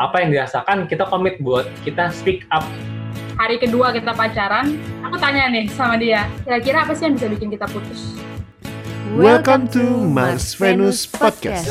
apa yang dirasakan kita komit buat kita speak up. Hari kedua kita pacaran aku tanya nih sama dia kira-kira apa sih yang bisa bikin kita putus? Welcome to Mars Venus Podcast.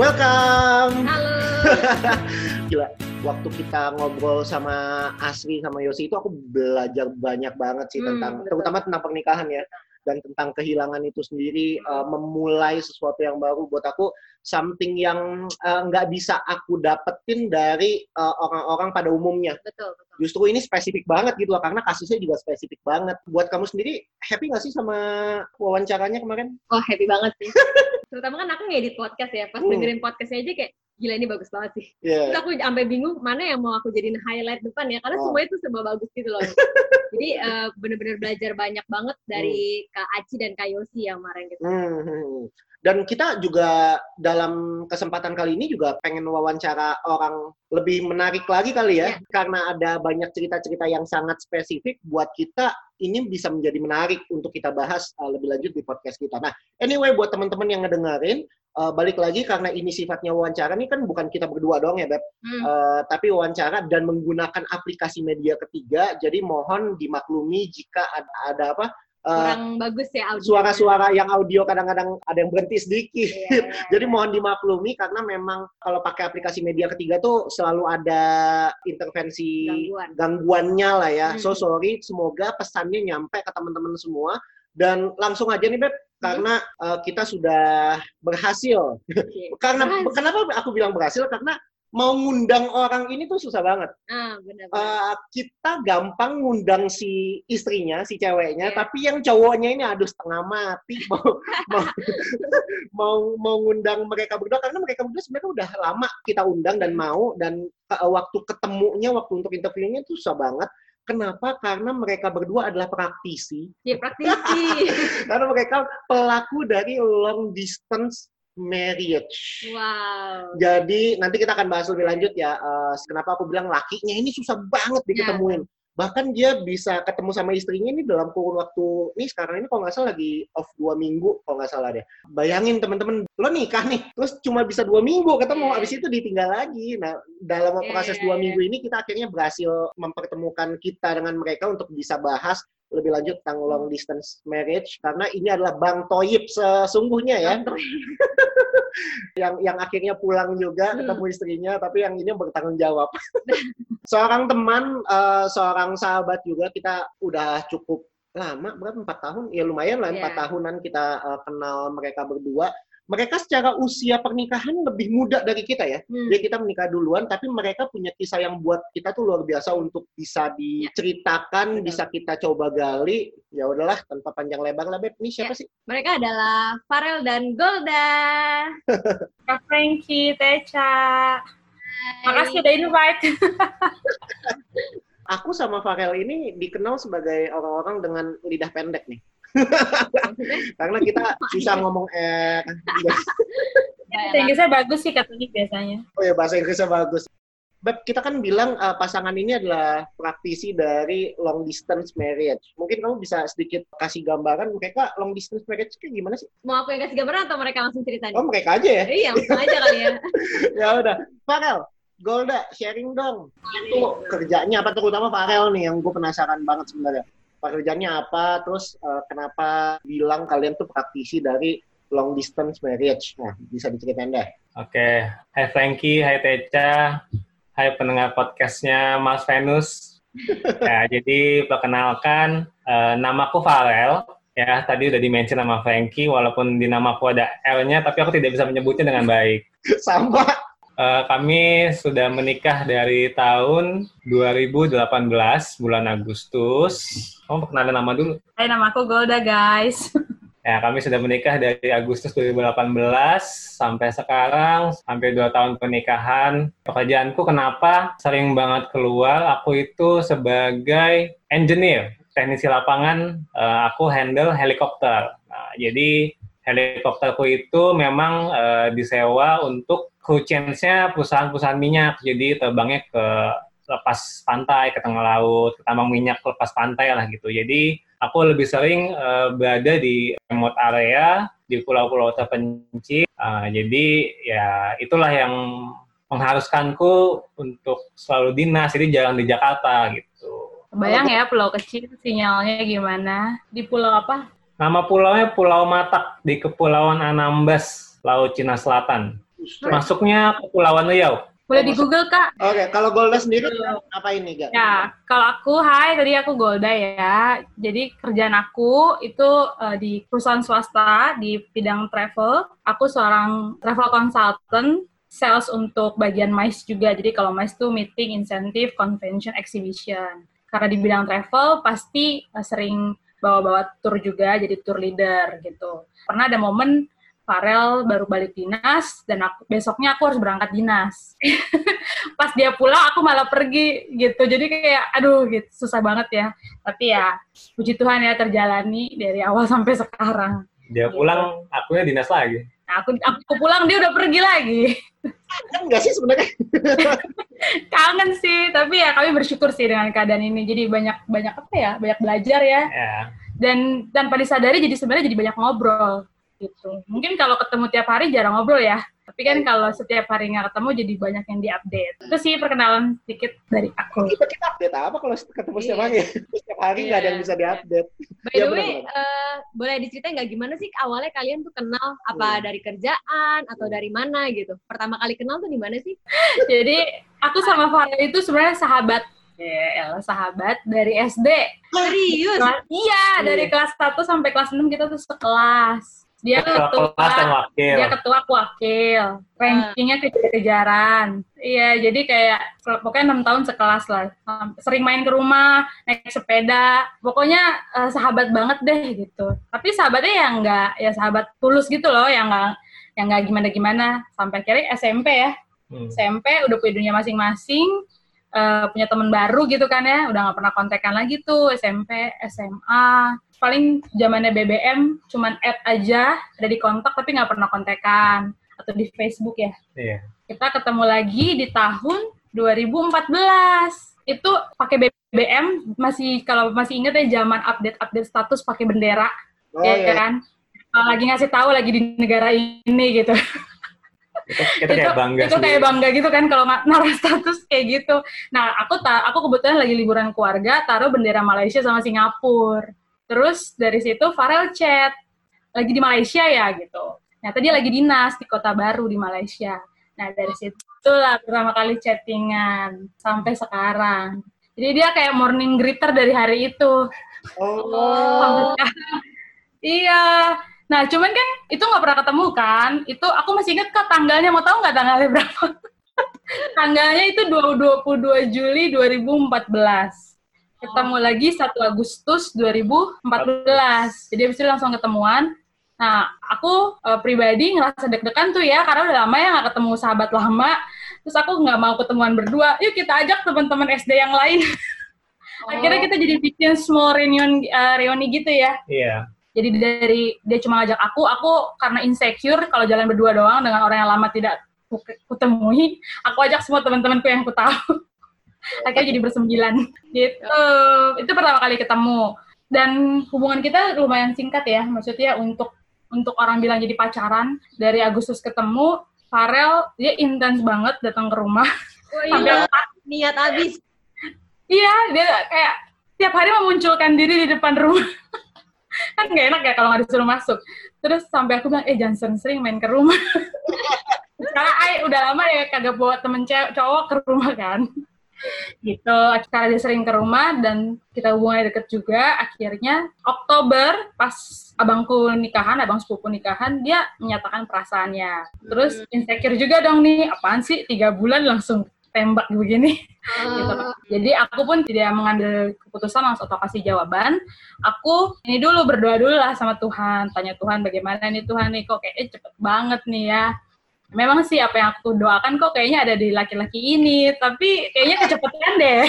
Welcome. halo Gila, waktu kita ngobrol sama Asri sama Yosi itu aku belajar banyak banget sih Hmm, tentang betul. terutama tentang pernikahan ya dan tentang kehilangan itu sendiri uh, memulai sesuatu yang baru buat aku something yang uh, nggak bisa aku dapetin dari uh, orang-orang pada umumnya. betul betul Justru ini spesifik banget gitu loh karena kasusnya juga spesifik banget. Buat kamu sendiri happy nggak sih sama wawancaranya kemarin? oh happy banget sih terutama kan aku ngedit podcast ya pas Hmm. dengerin podcastnya aja kayak gila ini bagus banget sih Iya. Terus aku sampai bingung mana yang mau aku jadiin highlight depan ya karena Oh. semua itu serba bagus gitu loh. Jadi eh, bener-bener belajar banyak banget dari Kak Aci dan Kak Yosi yang kemarin gitu. Hmm. Dan kita juga dalam kesempatan kali ini juga pengen wawancara orang lebih menarik lagi kali ya, Ya. karena ada banyak cerita-cerita yang sangat spesifik buat kita ini bisa menjadi menarik untuk kita bahas uh, lebih lanjut di podcast kita. Nah, anyway buat teman-teman yang ngedengerin, uh, balik lagi karena ini sifatnya wawancara ini kan bukan kita berdua doang ya, Beb. Hmm. Uh, tapi wawancara dan menggunakan aplikasi media ketiga. Jadi mohon dimaklumi jika ada, ada apa uh, Kurang bagus ya audio. suara-suara yang audio kadang-kadang ada yang berhenti sedikit. Iya, iya, Jadi iya. mohon dimaklumi karena memang kalau pakai aplikasi media ketiga tuh selalu ada intervensi Gangguan. gangguannya lah ya. Hmm. So sorry, semoga pesannya nyampe ke teman-teman semua dan langsung aja nih Beb karena uh, kita sudah berhasil. Oke. karena Berhasil. kenapa aku bilang berhasil karena mau ngundang orang ini tuh susah banget. Ah, benar. Uh, kita gampang ngundang si istrinya, si ceweknya, Iya. tapi yang cowoknya ini aduh setengah mati mau mau mau mau ngundang mereka berdua karena mereka berdua sebenarnya udah lama kita undang dan mau dan uh, waktu ketemunya waktu untuk interviewnya tuh susah banget. Kenapa? Karena mereka berdua adalah praktisi, Ya praktisi. karena mereka pelaku dari long distance marriage. wow. Jadi nanti kita akan bahas lebih lanjut ya. eh, kenapa aku bilang lakinya ini susah banget diketemuin. Bahkan dia bisa ketemu sama istrinya ini dalam kurun waktu ini sekarang ini kalau nggak salah lagi off dua minggu kalau nggak salah deh. Bayangin teman-teman, lo nikah nih, terus cuma bisa dua minggu ketemu, Iya. abis itu ditinggal lagi. Nah dalam proses iya, dua iya. minggu ini kita akhirnya berhasil mempertemukan kita dengan mereka untuk bisa bahas lebih lanjut tentang long distance marriage karena ini adalah bang toyib sesungguhnya ya. Yang yang akhirnya pulang juga Hmm. ketemu istrinya tapi yang ini bertanggung jawab. Seorang teman eh, seorang sahabat juga kita udah cukup lama berapa? Empat tahun? Ya lumayan lah empat Iya. tahunan kita eh, kenal mereka berdua mereka secara usia pernikahan lebih muda dari kita ya Hmm. jadi kita menikah duluan tapi mereka punya kisah yang buat kita tuh luar biasa untuk bisa diceritakan Betul. bisa kita coba gali ya udahlah tanpa panjang lebar lah beb ini siapa sih Mereka adalah Farel dan Golda. Kak Frankie, Teca. Makasih udah invite. aku sama Farel ini dikenal sebagai orang-orang dengan lidah pendek nih. Karena kita susah ngomong eh Baiklah. Inggrisnya bagus sih Katolik biasanya. oh ya bahasa Inggrisnya bagus. Beb, kita kan bilang eh, pasangan ini adalah praktisi dari long distance marriage. Mungkin kamu bisa sedikit kasih gambaran mereka long distance marriage kayak gimana sih? Mau aku yang kasih gambaran atau mereka langsung cerita nih? Oh, mereka aja ya. Iya, langsung aja kali ya. ya udah. Farel, Golda, sharing dong. Itu kerjanya apa terutama Farel nih yang gue penasaran banget sebenarnya. Pekerjaannya apa, terus eh, kenapa bilang kalian tuh praktisi dari long distance marriage? Nah, bisa diceritain deh. Oke, hai Frankie, hai Teca, hai pendengar podcastnya Mas Venus. ya, jadi perkenalkan, eh, namaku Farel. Ya, tadi udah di-mention nama Frankie, walaupun di namaku ada L-nya, tapi aku tidak bisa menyebutnya dengan baik. Sama. Eh, kami sudah menikah dari tahun 2018, bulan Agustus. Kamu perkenalkan nama dulu. Hai, nama aku Golda, guys. Ya, kami sudah menikah dari Agustus 2018 sampai sekarang, hampir dua tahun pernikahan. Pekerjaanku kenapa sering banget keluar, aku itu sebagai engineer, teknisi lapangan, uh, aku handle helikopter. Nah, jadi helikopterku itu memang uh, disewa untuk crew change-nya perusahaan-perusahaan minyak, jadi terbangnya ke lepas pantai, ke tengah laut, ke tambang minyak lepas pantai lah gitu. Jadi aku lebih sering uh, berada di remote area di pulau-pulau terpencil. Uh, jadi ya itulah yang mengharuskanku untuk selalu dinas, jadi jalan di Jakarta gitu. Bayang ya pulau kecil sinyalnya gimana? Di pulau apa? Nama pulaunya Pulau Matak di Kepulauan Anambas, Laut Cina Selatan. Masuknya Kepulauan Riau. Boleh di Google, Kak. Oke, okay. kalau Golda sendiri apa ini, Kak? Ya, kalau aku, hai, tadi aku Golda ya. Jadi kerjaan aku itu uh, di perusahaan swasta di bidang travel. Aku seorang travel consultant, sales untuk bagian MICE juga. Jadi kalau MICE itu meeting, incentive, convention, exhibition. Karena di bidang travel pasti uh, sering bawa-bawa tour juga, jadi tour leader gitu. Pernah ada momen Farel baru balik dinas dan aku besoknya aku harus berangkat dinas. Pas dia pulang aku malah pergi gitu. Jadi kayak aduh gitu susah banget ya. Tapi ya puji Tuhan ya terjalani dari awal sampai sekarang. Dia gitu. pulang akunya dinas lagi. Nah, aku aku pulang dia udah pergi lagi. Kan enggak sih sebenarnya? Kangen sih, tapi ya kami bersyukur sih dengan keadaan ini. Jadi banyak banyak apa ya? Banyak belajar ya. ya. Dan tanpa disadari jadi sebenarnya jadi banyak ngobrol gitu. Mungkin kalau ketemu tiap hari jarang ngobrol ya, tapi kan kalau setiap hari nggak ketemu jadi banyak yang diupdate. Itu sih perkenalan sedikit dari aku. Kita kita update apa kalau ketemu setiap hari? setiap hari nggak ada yang bisa diupdate. By the ya, way, uh, boleh diceritain nggak gimana sih awalnya kalian tuh kenal apa hmm. dari kerjaan atau dari mana gitu? Pertama kali kenal tuh di mana sih? jadi aku sama Farah itu sebenarnya sahabat Ya, sahabat dari SD. Serius? Iya, dari kelas 1 sampai kelas 6 kita tuh sekelas dia ketua, ketua dan wakil. dia ketua aku wakil. Rankingnya kejar-kejaran. Iya jadi kayak pokoknya enam tahun sekelas lah. Sering main ke rumah naik sepeda. Pokoknya uh, sahabat banget deh gitu. Tapi sahabatnya yang enggak ya sahabat tulus gitu loh yang enggak yang enggak gimana gimana sampai akhirnya SMP ya. Hmm. SMP udah punya dunia masing-masing uh, punya teman baru gitu kan ya udah nggak pernah kontekan lagi tuh SMP SMA paling zamannya BBM cuman add aja ada di kontak tapi nggak pernah kontekan atau di Facebook ya. Iya. Kita ketemu lagi di tahun 2014. Itu pakai BBM masih kalau masih inget ya zaman update-update status pakai bendera. Oh, ya iya. kan? Lagi ngasih tahu lagi di negara ini gitu. Kita, kita kayak bangga itu, kayak bangga gitu kan kalau naruh status kayak gitu. Nah, aku ta aku kebetulan lagi liburan keluarga, taruh bendera Malaysia sama Singapura. Terus dari situ Farel chat, lagi di Malaysia ya gitu. Nah tadi lagi dinas di kota baru di Malaysia. Nah dari situ lah pertama kali chattingan sampai sekarang. Jadi dia kayak morning greeter dari hari itu. Oh. iya. Nah cuman kan itu nggak pernah ketemu kan. Itu aku masih inget ke tanggalnya. Mau tahu nggak tanggalnya berapa? tanggalnya itu 22 Juli 2014 ketemu lagi 1 Agustus 2014. Jadi habis itu langsung ketemuan. Nah, aku uh, pribadi ngerasa deg-degan tuh ya, karena udah lama ya nggak ketemu sahabat lama. Terus aku nggak mau ketemuan berdua. Yuk kita ajak teman-teman SD yang lain. Oh. Akhirnya kita jadi bikin small reunion uh, reuni gitu ya. Iya. Yeah. Jadi dari dia cuma ngajak aku, aku karena insecure kalau jalan berdua doang dengan orang yang lama tidak kutemui, aku ajak semua teman-temanku yang aku tahu. Akhirnya jadi bersembilan. Gitu. Itu pertama kali ketemu. Dan hubungan kita lumayan singkat ya. Maksudnya untuk untuk orang bilang jadi pacaran dari Agustus ketemu Farel dia intens banget datang ke rumah. Oh, iya. niat habis. Iya dia kayak tiap hari memunculkan diri di depan rumah kan nggak enak ya kalau nggak disuruh masuk. Terus sampai aku bilang eh jangan sering main ke rumah. Karena ay udah lama ya kagak bawa temen cowok ke rumah kan. Gitu. Karena dia sering ke rumah dan kita hubungannya deket juga. Akhirnya Oktober pas abangku nikahan abang sepupu nikahan dia menyatakan perasaannya. Terus hmm. insecure juga dong nih. Apaan sih? Tiga bulan langsung tembak begini. gitu. Oh, Jadi aku pun tidak mengambil keputusan langsung atau kasih jawaban. Aku ini dulu berdoa dulu lah sama Tuhan, tanya Tuhan bagaimana nih Tuhan nih kok kayaknya cepet banget nih ya. Memang sih apa yang aku doakan kok kayaknya ada di laki-laki ini, tapi kayaknya kecepatan deh.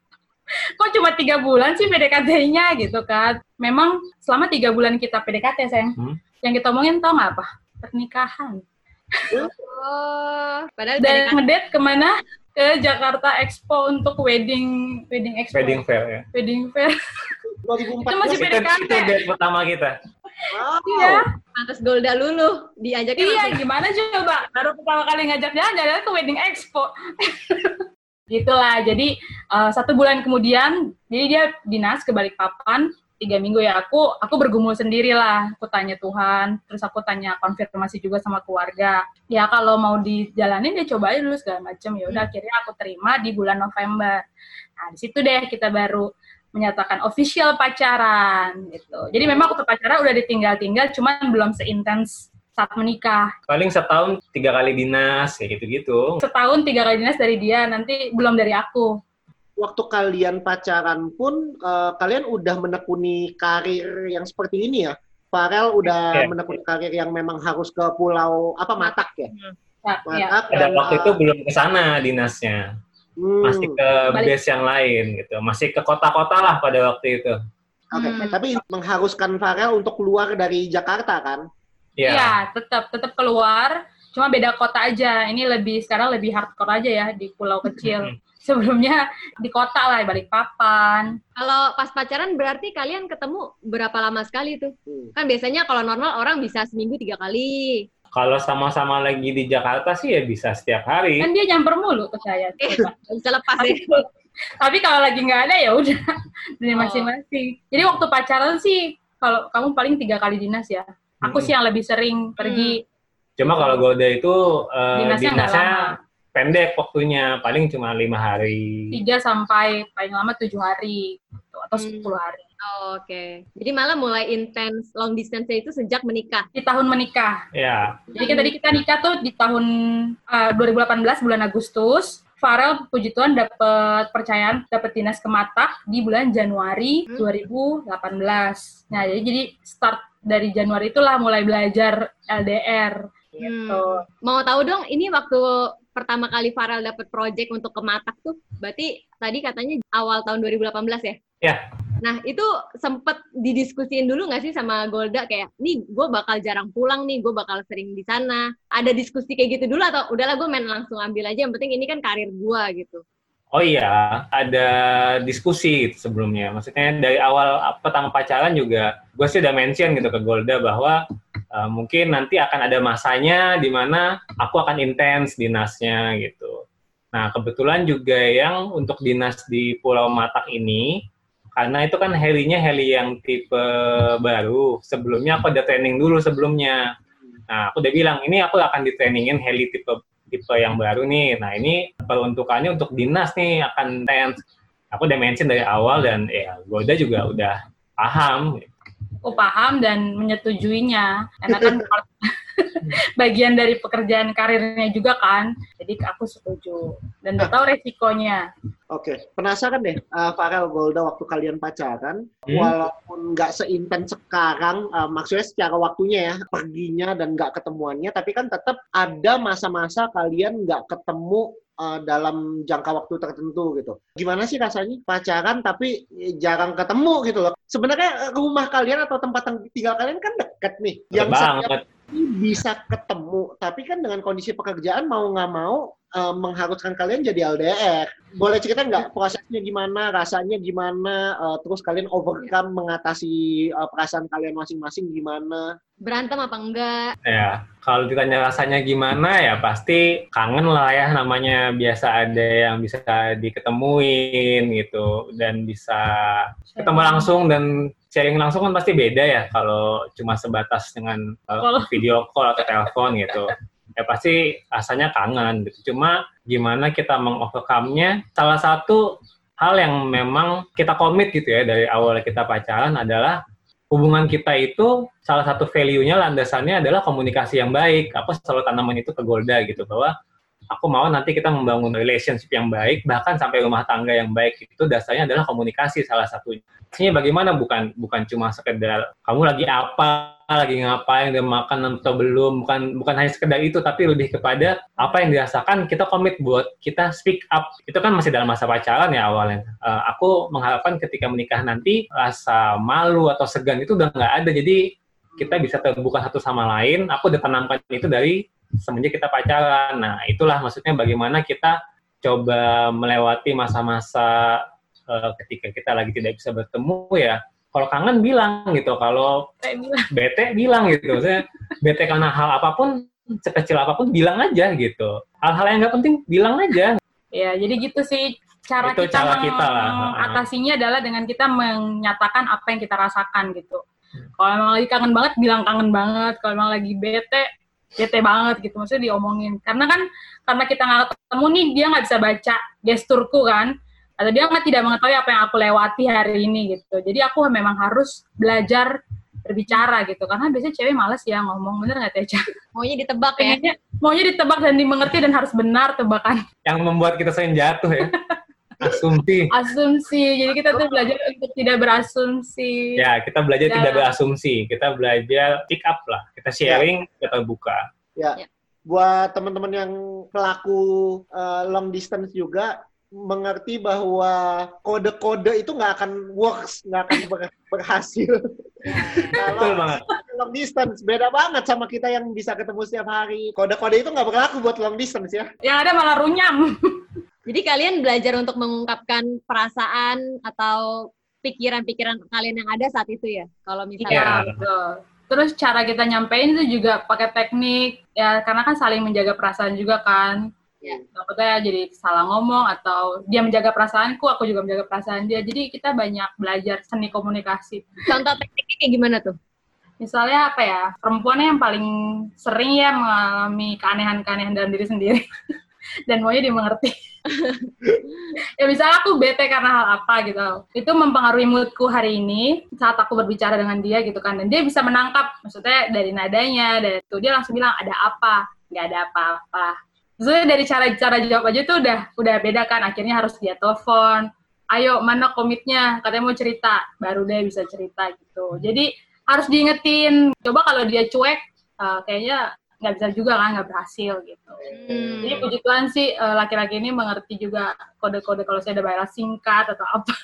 kok cuma tiga bulan sih PDKT-nya gitu kan. Memang selama tiga bulan kita PDKT sayang, Hmm. yang kita omongin tau nggak apa? Pernikahan. Oh, padahal Dan dari ngedate ke mana? Ke Jakarta Expo untuk wedding wedding expo. Wedding fair ya. Wedding fair. 2014 Itu masih Itu, PDKT. itu date pertama kita. Wow. Iya. pantas Golda lulu diajaknya Iya, langsung. gimana coba? Baru pertama kali ngajak jalan-jalan ke wedding expo. Gitulah, jadi eh, satu bulan kemudian, jadi dia dinas ke Balikpapan, tiga minggu ya aku aku bergumul sendiri lah aku tanya Tuhan terus aku tanya konfirmasi juga sama keluarga. Ya kalau mau dijalanin dia coba aja dulu segala macam ya udah akhirnya aku terima di bulan November. Nah di situ deh kita baru menyatakan official pacaran gitu. Jadi memang waktu pacaran udah ditinggal-tinggal cuman belum seintens saat menikah. Paling setahun tiga kali dinas, kayak gitu-gitu. setahun tiga kali dinas dari dia nanti belum dari aku Waktu kalian pacaran pun, eh, kalian udah menekuni karir yang seperti ini ya? Farel udah Iya. menekuni karir yang memang harus ke pulau apa Matak ya? Nah, ya. Matak Pada dan, waktu itu belum ke sana dinasnya. hmm, Masih ke Balik. base yang lain gitu. Masih ke kota-kota lah pada waktu itu. Oke, Hmm. tapi mengharuskan Farel untuk keluar dari Jakarta kan? Ya. Iya, tetap tetap keluar, cuma beda kota aja. Ini lebih sekarang lebih hardcore aja ya di pulau kecil. Sebelumnya di kota lah, Balikpapan. Kalau pas pacaran berarti kalian ketemu berapa lama sekali tuh? Hmm. Kan biasanya kalau normal orang bisa seminggu tiga kali. Kalau sama-sama lagi di Jakarta sih ya bisa setiap hari. Kan dia nyamper mulu ke saya. Nggak bisa lepas tapi, ya. tapi kalau lagi nggak ada ya udah dari Oh. masing-masing. Jadi waktu pacaran sih kalau kamu paling tiga kali dinas ya. Aku Mm. sih yang lebih sering pergi Cuma kalau Golda itu eh, dinasnya dinasnya lama. Pendek waktunya, paling cuma lima hari. tiga sampai paling lama tujuh hari gitu, atau Hmm. sepuluh hari. Oh, Oke. Jadi malah mulai intens long distance itu sejak menikah. Di tahun menikah. Ya, Jadi kan tadi kita nikah tuh di tahun uh, 2018 bulan Agustus. Farel puji Tuhan dapat percayaan dapat dinas ke Matak di bulan Januari Hmm. 2018. Nah, jadi jadi start dari Januari itulah mulai belajar LDR gitu. Hmm. Mau tahu dong, ini waktu pertama kali Farel dapat project untuk ke Matak tuh, berarti tadi katanya awal tahun 2018 ya? Ya. Nah, itu sempet didiskusiin dulu nggak sih sama Golda kayak, nih gue bakal jarang pulang nih, gue bakal sering di sana. Ada diskusi kayak gitu dulu atau udahlah gue main langsung ambil aja, yang penting ini kan karir gue gitu. Oh iya, ada diskusi gitu sebelumnya. Maksudnya dari awal pertama pacaran juga, gue sih udah mention gitu ke Golda bahwa uh, mungkin nanti akan ada masanya di mana aku akan intens dinasnya gitu. Nah kebetulan juga yang untuk dinas di Pulau Matak ini, karena itu kan helinya heli yang tipe baru. Sebelumnya aku ada training dulu sebelumnya. Nah aku udah bilang ini aku akan ditrainingin heli tipe tipe yang baru nih. Nah ini peruntukannya untuk dinas nih akan intens. Aku udah mention dari awal dan ya Golda juga udah paham. Aku paham dan menyetujuinya. Karena kan bagian dari pekerjaan karirnya juga kan. Jadi aku setuju dan udah tahu resikonya. Oke, penasaran deh, uh, Farel Golda waktu kalian pacaran, Hmm. walaupun nggak seintens sekarang, uh, maksudnya secara waktunya ya, perginya dan nggak ketemuannya, tapi kan tetap ada masa-masa kalian nggak ketemu uh, dalam jangka waktu tertentu gitu. Gimana sih rasanya pacaran tapi jarang ketemu gitu loh? Sebenarnya rumah kalian atau tempat tinggal kalian kan deket nih, yang setiap banget. ini bisa ketemu, tapi kan dengan kondisi pekerjaan mau nggak mau eh, mengharuskan kalian jadi LDR. Boleh cerita nggak prosesnya gimana, rasanya gimana, eh, terus kalian overcome mengatasi eh, perasaan kalian masing-masing gimana? Berantem apa enggak? Ya, kalau ditanya rasanya gimana ya pasti kangen lah ya namanya biasa ada yang bisa diketemuin gitu dan bisa ketemu langsung dan sharing langsung kan pasti beda ya kalau cuma sebatas dengan uh, video call atau telepon gitu. Ya pasti rasanya kangen gitu. Cuma gimana kita mengovercome-nya salah satu hal yang memang kita komit gitu ya dari awal kita pacaran adalah hubungan kita itu salah satu value-nya landasannya adalah komunikasi yang baik. Aku selalu tanaman itu ke Golda gitu bahwa aku mau nanti kita membangun relationship yang baik, bahkan sampai rumah tangga yang baik itu dasarnya adalah komunikasi salah satunya. Maksudnya bagaimana bukan bukan cuma sekedar kamu lagi apa, lagi ngapain, udah makan atau belum, bukan bukan hanya sekedar itu, tapi lebih kepada apa yang dirasakan kita komit buat kita speak up. Itu kan masih dalam masa pacaran ya awalnya. Uh, aku mengharapkan ketika menikah nanti rasa malu atau segan itu udah nggak ada. Jadi kita bisa terbuka satu sama lain. Aku udah tanamkan itu dari semenjak kita pacaran. Nah, itulah maksudnya bagaimana kita coba melewati masa-masa uh, ketika kita lagi tidak bisa bertemu ya. Kalau kangen bilang gitu. Kalau bete bilang. gitu. Maksudnya bete karena hal apa pun sekecil apa pun bilang aja gitu. Hal-hal yang nggak penting bilang aja. Ya jadi gitu sih cara Itu kita, cara kita mengatasinya adalah dengan kita menyatakan apa yang kita rasakan gitu. Kalau emang lagi kangen banget bilang kangen banget. Kalau emang lagi bete bete banget gitu maksudnya diomongin karena kan karena kita nggak ketemu nih dia nggak bisa baca gesturku kan atau dia nggak tidak mengetahui apa yang aku lewati hari ini gitu jadi aku memang harus belajar berbicara gitu karena biasanya cewek males ya ngomong bener nggak Teja? Maunya ditebak ya. Pengennya maunya ditebak dan dimengerti dan harus benar tebakan. yang membuat kita sering jatuh ya asumsi Asumsi. Jadi kita tuh belajar untuk tidak berasumsi. ya kita belajar Ya. tidak berasumsi kita belajar pick up lah kita sharing kita terbuka Ya. Ya. Buat teman-teman yang pelaku uh, long distance juga mengerti bahwa kode-kode itu nggak akan works, nggak akan ber- berhasil. betul banget long distance beda banget sama kita yang bisa ketemu setiap hari. Kode-kode itu nggak berlaku buat long distance ya. Yang ada malah runyam. Jadi kalian belajar untuk mengungkapkan perasaan atau pikiran-pikiran kalian yang ada saat itu ya. Kalau misalnya Iya. Iya, betul. Terus cara kita nyampein itu juga pakai teknik ya karena kan saling menjaga perasaan juga kan. Iya. Takutnya jadi salah ngomong atau dia menjaga perasaanku, aku juga menjaga perasaan dia. Jadi kita banyak belajar seni komunikasi. contoh tekniknya kayak gimana tuh? Misalnya apa ya, perempuannya yang paling sering ya mengalami keanehan-keanehan dalam diri sendiri. Dan maunya dimengerti. ya misalnya aku bete karena hal apa gitu. Itu mempengaruhi moodku hari ini saat aku berbicara dengan dia gitu kan. Dan dia bisa menangkap, maksudnya dari nadanya, dari itu dia langsung bilang ada apa, nggak ada apa-apa. Sebenarnya dari cara-cara jawab aja tuh udah udah beda kan. Akhirnya harus dia telepon. Ayo mana komitnya? Katanya mau cerita, baru dia bisa cerita gitu. Jadi harus diingetin. Coba kalau dia cuek, eh, kayaknya nggak bisa juga kan, nggak berhasil gitu. Hmm. Jadi puji Tuhan sih eh, laki-laki ini mengerti juga kode-kode kalau saya ada balas singkat atau apa.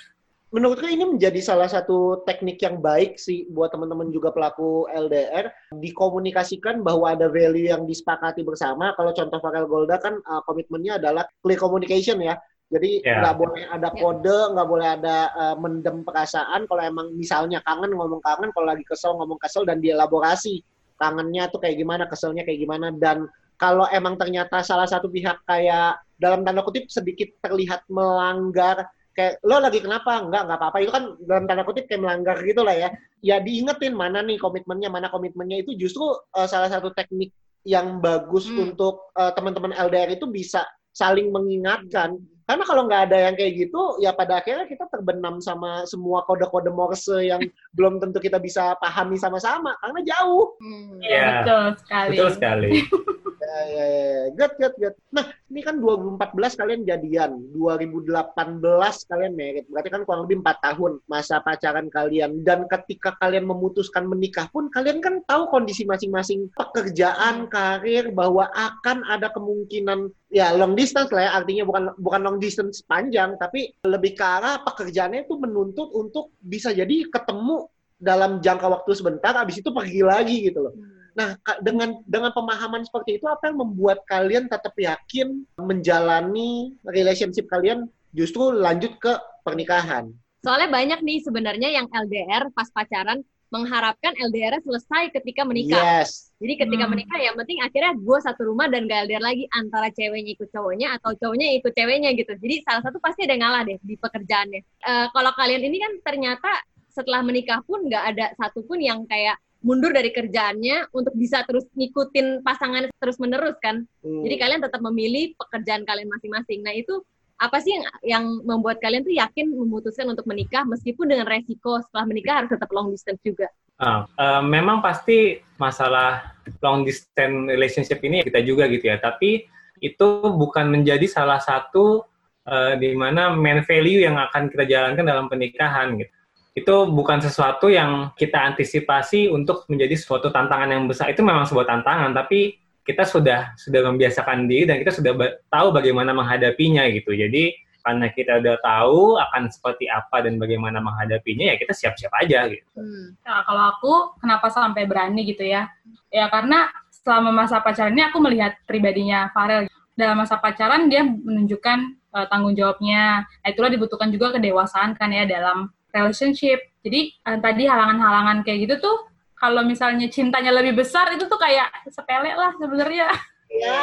Menurutku ini menjadi salah satu teknik yang baik sih buat teman-teman juga pelaku LDR dikomunikasikan bahwa ada value yang disepakati bersama. Kalau contoh Farel Golda kan uh, komitmennya adalah clear communication ya. Jadi Ya. nggak boleh ada Ya. kode, nggak boleh ada uh, mendem perasaan. Kalau emang misalnya kangen ngomong kangen, kalau lagi kesel ngomong kesel dan dielaborasi kangennya tuh kayak gimana, keselnya kayak gimana dan kalau emang ternyata salah satu pihak kayak dalam tanda kutip sedikit terlihat melanggar kayak lo lagi kenapa? Enggak enggak apa-apa. Itu kan dalam tanda kutip kayak melanggar gitu lah ya. Ya diingetin mana nih komitmennya mana komitmennya. Itu justru uh, salah satu teknik yang bagus Hmm. untuk uh, teman-teman LDR itu bisa saling mengingatkan karena kalau nggak ada yang kayak gitu ya pada akhirnya kita terbenam sama semua kode-kode Morse yang belum tentu kita bisa pahami sama-sama karena jauh Hmm. Iya. Betul sekali. betul sekali Ya. Good, good. Nah, ini kan 2014 kalian jadian, 2018 kalian merit. Berarti kan kurang lebih 4 tahun masa pacaran kalian. Dan ketika kalian memutuskan menikah pun, kalian kan tahu kondisi masing-masing pekerjaan, karir, bahwa akan ada kemungkinan ya long distance lah ya. Artinya bukan bukan long distance panjang, tapi lebih ke arah pekerjaannya itu menuntut untuk bisa jadi ketemu dalam jangka waktu sebentar, habis itu pergi lagi gitu loh. Nah, dengan dengan pemahaman seperti itu, apa yang membuat kalian tetap yakin menjalani relationship kalian justru lanjut ke pernikahan? Soalnya banyak nih sebenarnya yang LDR pas pacaran mengharapkan LDR selesai ketika menikah. Yes. Jadi ketika Hmm. menikah yang penting akhirnya gue satu rumah dan gak LDR lagi antara ceweknya ikut cowoknya atau cowoknya ikut ceweknya gitu. Jadi salah satu pasti ada yang ngalah deh di pekerjaannya. Eh, kalau kalian ini kan ternyata setelah menikah pun nggak ada satupun yang kayak mundur dari kerjaannya untuk bisa terus ngikutin pasangan terus menerus kan. Hmm. Jadi kalian tetap memilih pekerjaan kalian masing-masing. Nah itu apa sih yang, yang membuat kalian tuh yakin memutuskan untuk menikah meskipun dengan resiko setelah menikah harus tetap long distance juga? Ah, eh, memang pasti masalah long distance relationship ini kita juga gitu ya. Tapi itu bukan menjadi salah satu uh, di mana main value yang akan kita jalankan dalam pernikahan gitu. Itu bukan sesuatu yang kita antisipasi untuk menjadi suatu tantangan yang besar. Itu memang sebuah tantangan, tapi kita sudah sudah membiasakan diri dan kita sudah tahu bagaimana menghadapinya gitu. Jadi karena kita udah tahu akan seperti apa dan bagaimana menghadapinya ya kita siap-siap aja gitu. Hmm. Nah, kalau aku kenapa sampai berani gitu ya? Ya karena selama masa pacaran ini aku melihat pribadinya Farel dalam masa pacaran dia menunjukkan uh, tanggung jawabnya. Nah, itulah dibutuhkan juga kedewasaan kan ya dalam relationship. Jadi uh, tadi halangan-halangan kayak gitu tuh kalau misalnya cintanya lebih besar itu tuh kayak sepele lah sebenarnya. Ya.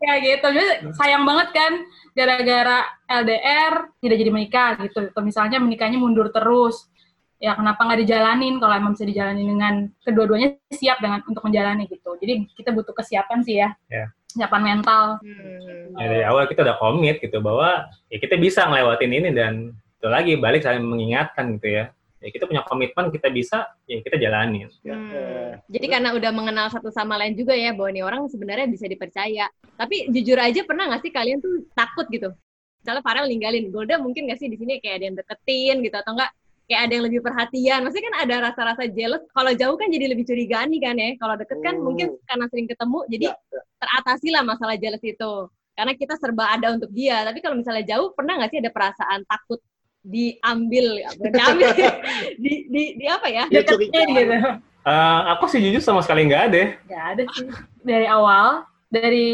ya gitu. Jadi sayang banget kan gara-gara LDR tidak jadi menikah gitu. Atau misalnya menikahnya mundur terus ya kenapa nggak dijalanin kalau emang bisa dijalanin dengan kedua-duanya siap dengan untuk menjalani gitu jadi kita butuh kesiapan sih ya yeah. kesiapan mental hmm. ya, dari awal kita udah komit gitu bahwa ya kita bisa ngelewatin ini dan itu lagi balik saling mengingatkan gitu ya ya kita punya komitmen kita bisa ya kita jalanin hmm. jadi karena udah mengenal satu sama lain juga ya bahwa ini orang sebenarnya bisa dipercaya tapi jujur aja pernah nggak sih kalian tuh takut gitu misalnya Farel ninggalin Golda mungkin nggak sih di sini kayak ada yang deketin gitu atau enggak kayak ada yang lebih perhatian. Maksudnya kan ada rasa-rasa jealous. Kalau jauh kan jadi lebih curigaan nih kan ya. Kalau deket kan hmm. mungkin karena sering ketemu, jadi ya, ya. teratasi lah masalah jealous itu. Karena kita serba ada untuk dia. Tapi kalau misalnya jauh, pernah nggak sih ada perasaan takut diambil, ya, diambil, di, di, di apa ya? Deketnya gitu. Uh, aku sih jujur sama sekali nggak ada. Nggak ada sih. Dari awal, dari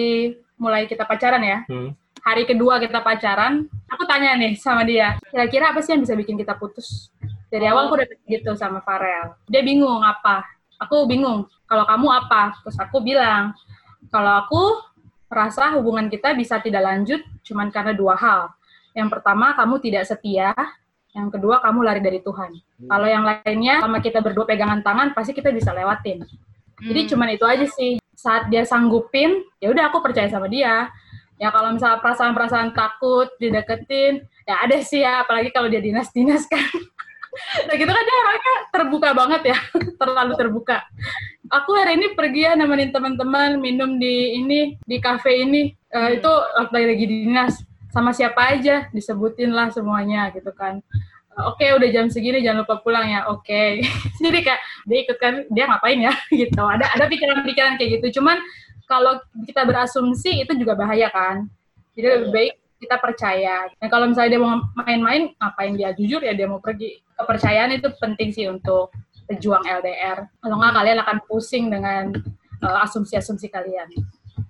mulai kita pacaran ya, hmm. hari kedua kita pacaran, aku tanya nih sama dia, kira-kira apa sih yang bisa bikin kita putus? Dari awal aku udah gitu sama Farel. Dia bingung apa. Aku bingung. Kalau kamu apa? Terus aku bilang, kalau aku rasa hubungan kita bisa tidak lanjut cuman karena dua hal. Yang pertama, kamu tidak setia. Yang kedua, kamu lari dari Tuhan. Hmm. Kalau yang lainnya, sama kita berdua pegangan tangan, pasti kita bisa lewatin. Hmm. Jadi cuman itu aja sih. Saat dia sanggupin, ya udah aku percaya sama dia. Ya kalau misalnya perasaan-perasaan takut dideketin, ya ada sih ya, apalagi kalau dia dinas-dinas kan. nah gitu kan dia orangnya terbuka banget ya, terlalu terbuka. Aku hari ini pergi ya nemenin teman-teman minum di ini di kafe ini, uh, itu lagi lagi dinas sama siapa aja disebutin lah semuanya gitu kan. Oke, okay, udah jam segini jangan lupa pulang ya. Oke. Okay. Jadi kayak dia ikut kan dia ngapain ya gitu. Ada ada pikiran-pikiran kayak gitu. Cuman kalau kita berasumsi itu juga bahaya kan. Jadi lebih baik kita percaya. Dan kalau misalnya dia mau main-main, ngapain dia jujur ya dia mau pergi. Kepercayaan itu penting sih untuk pejuang LDR. Kalau nggak kalian akan pusing dengan uh, asumsi-asumsi kalian.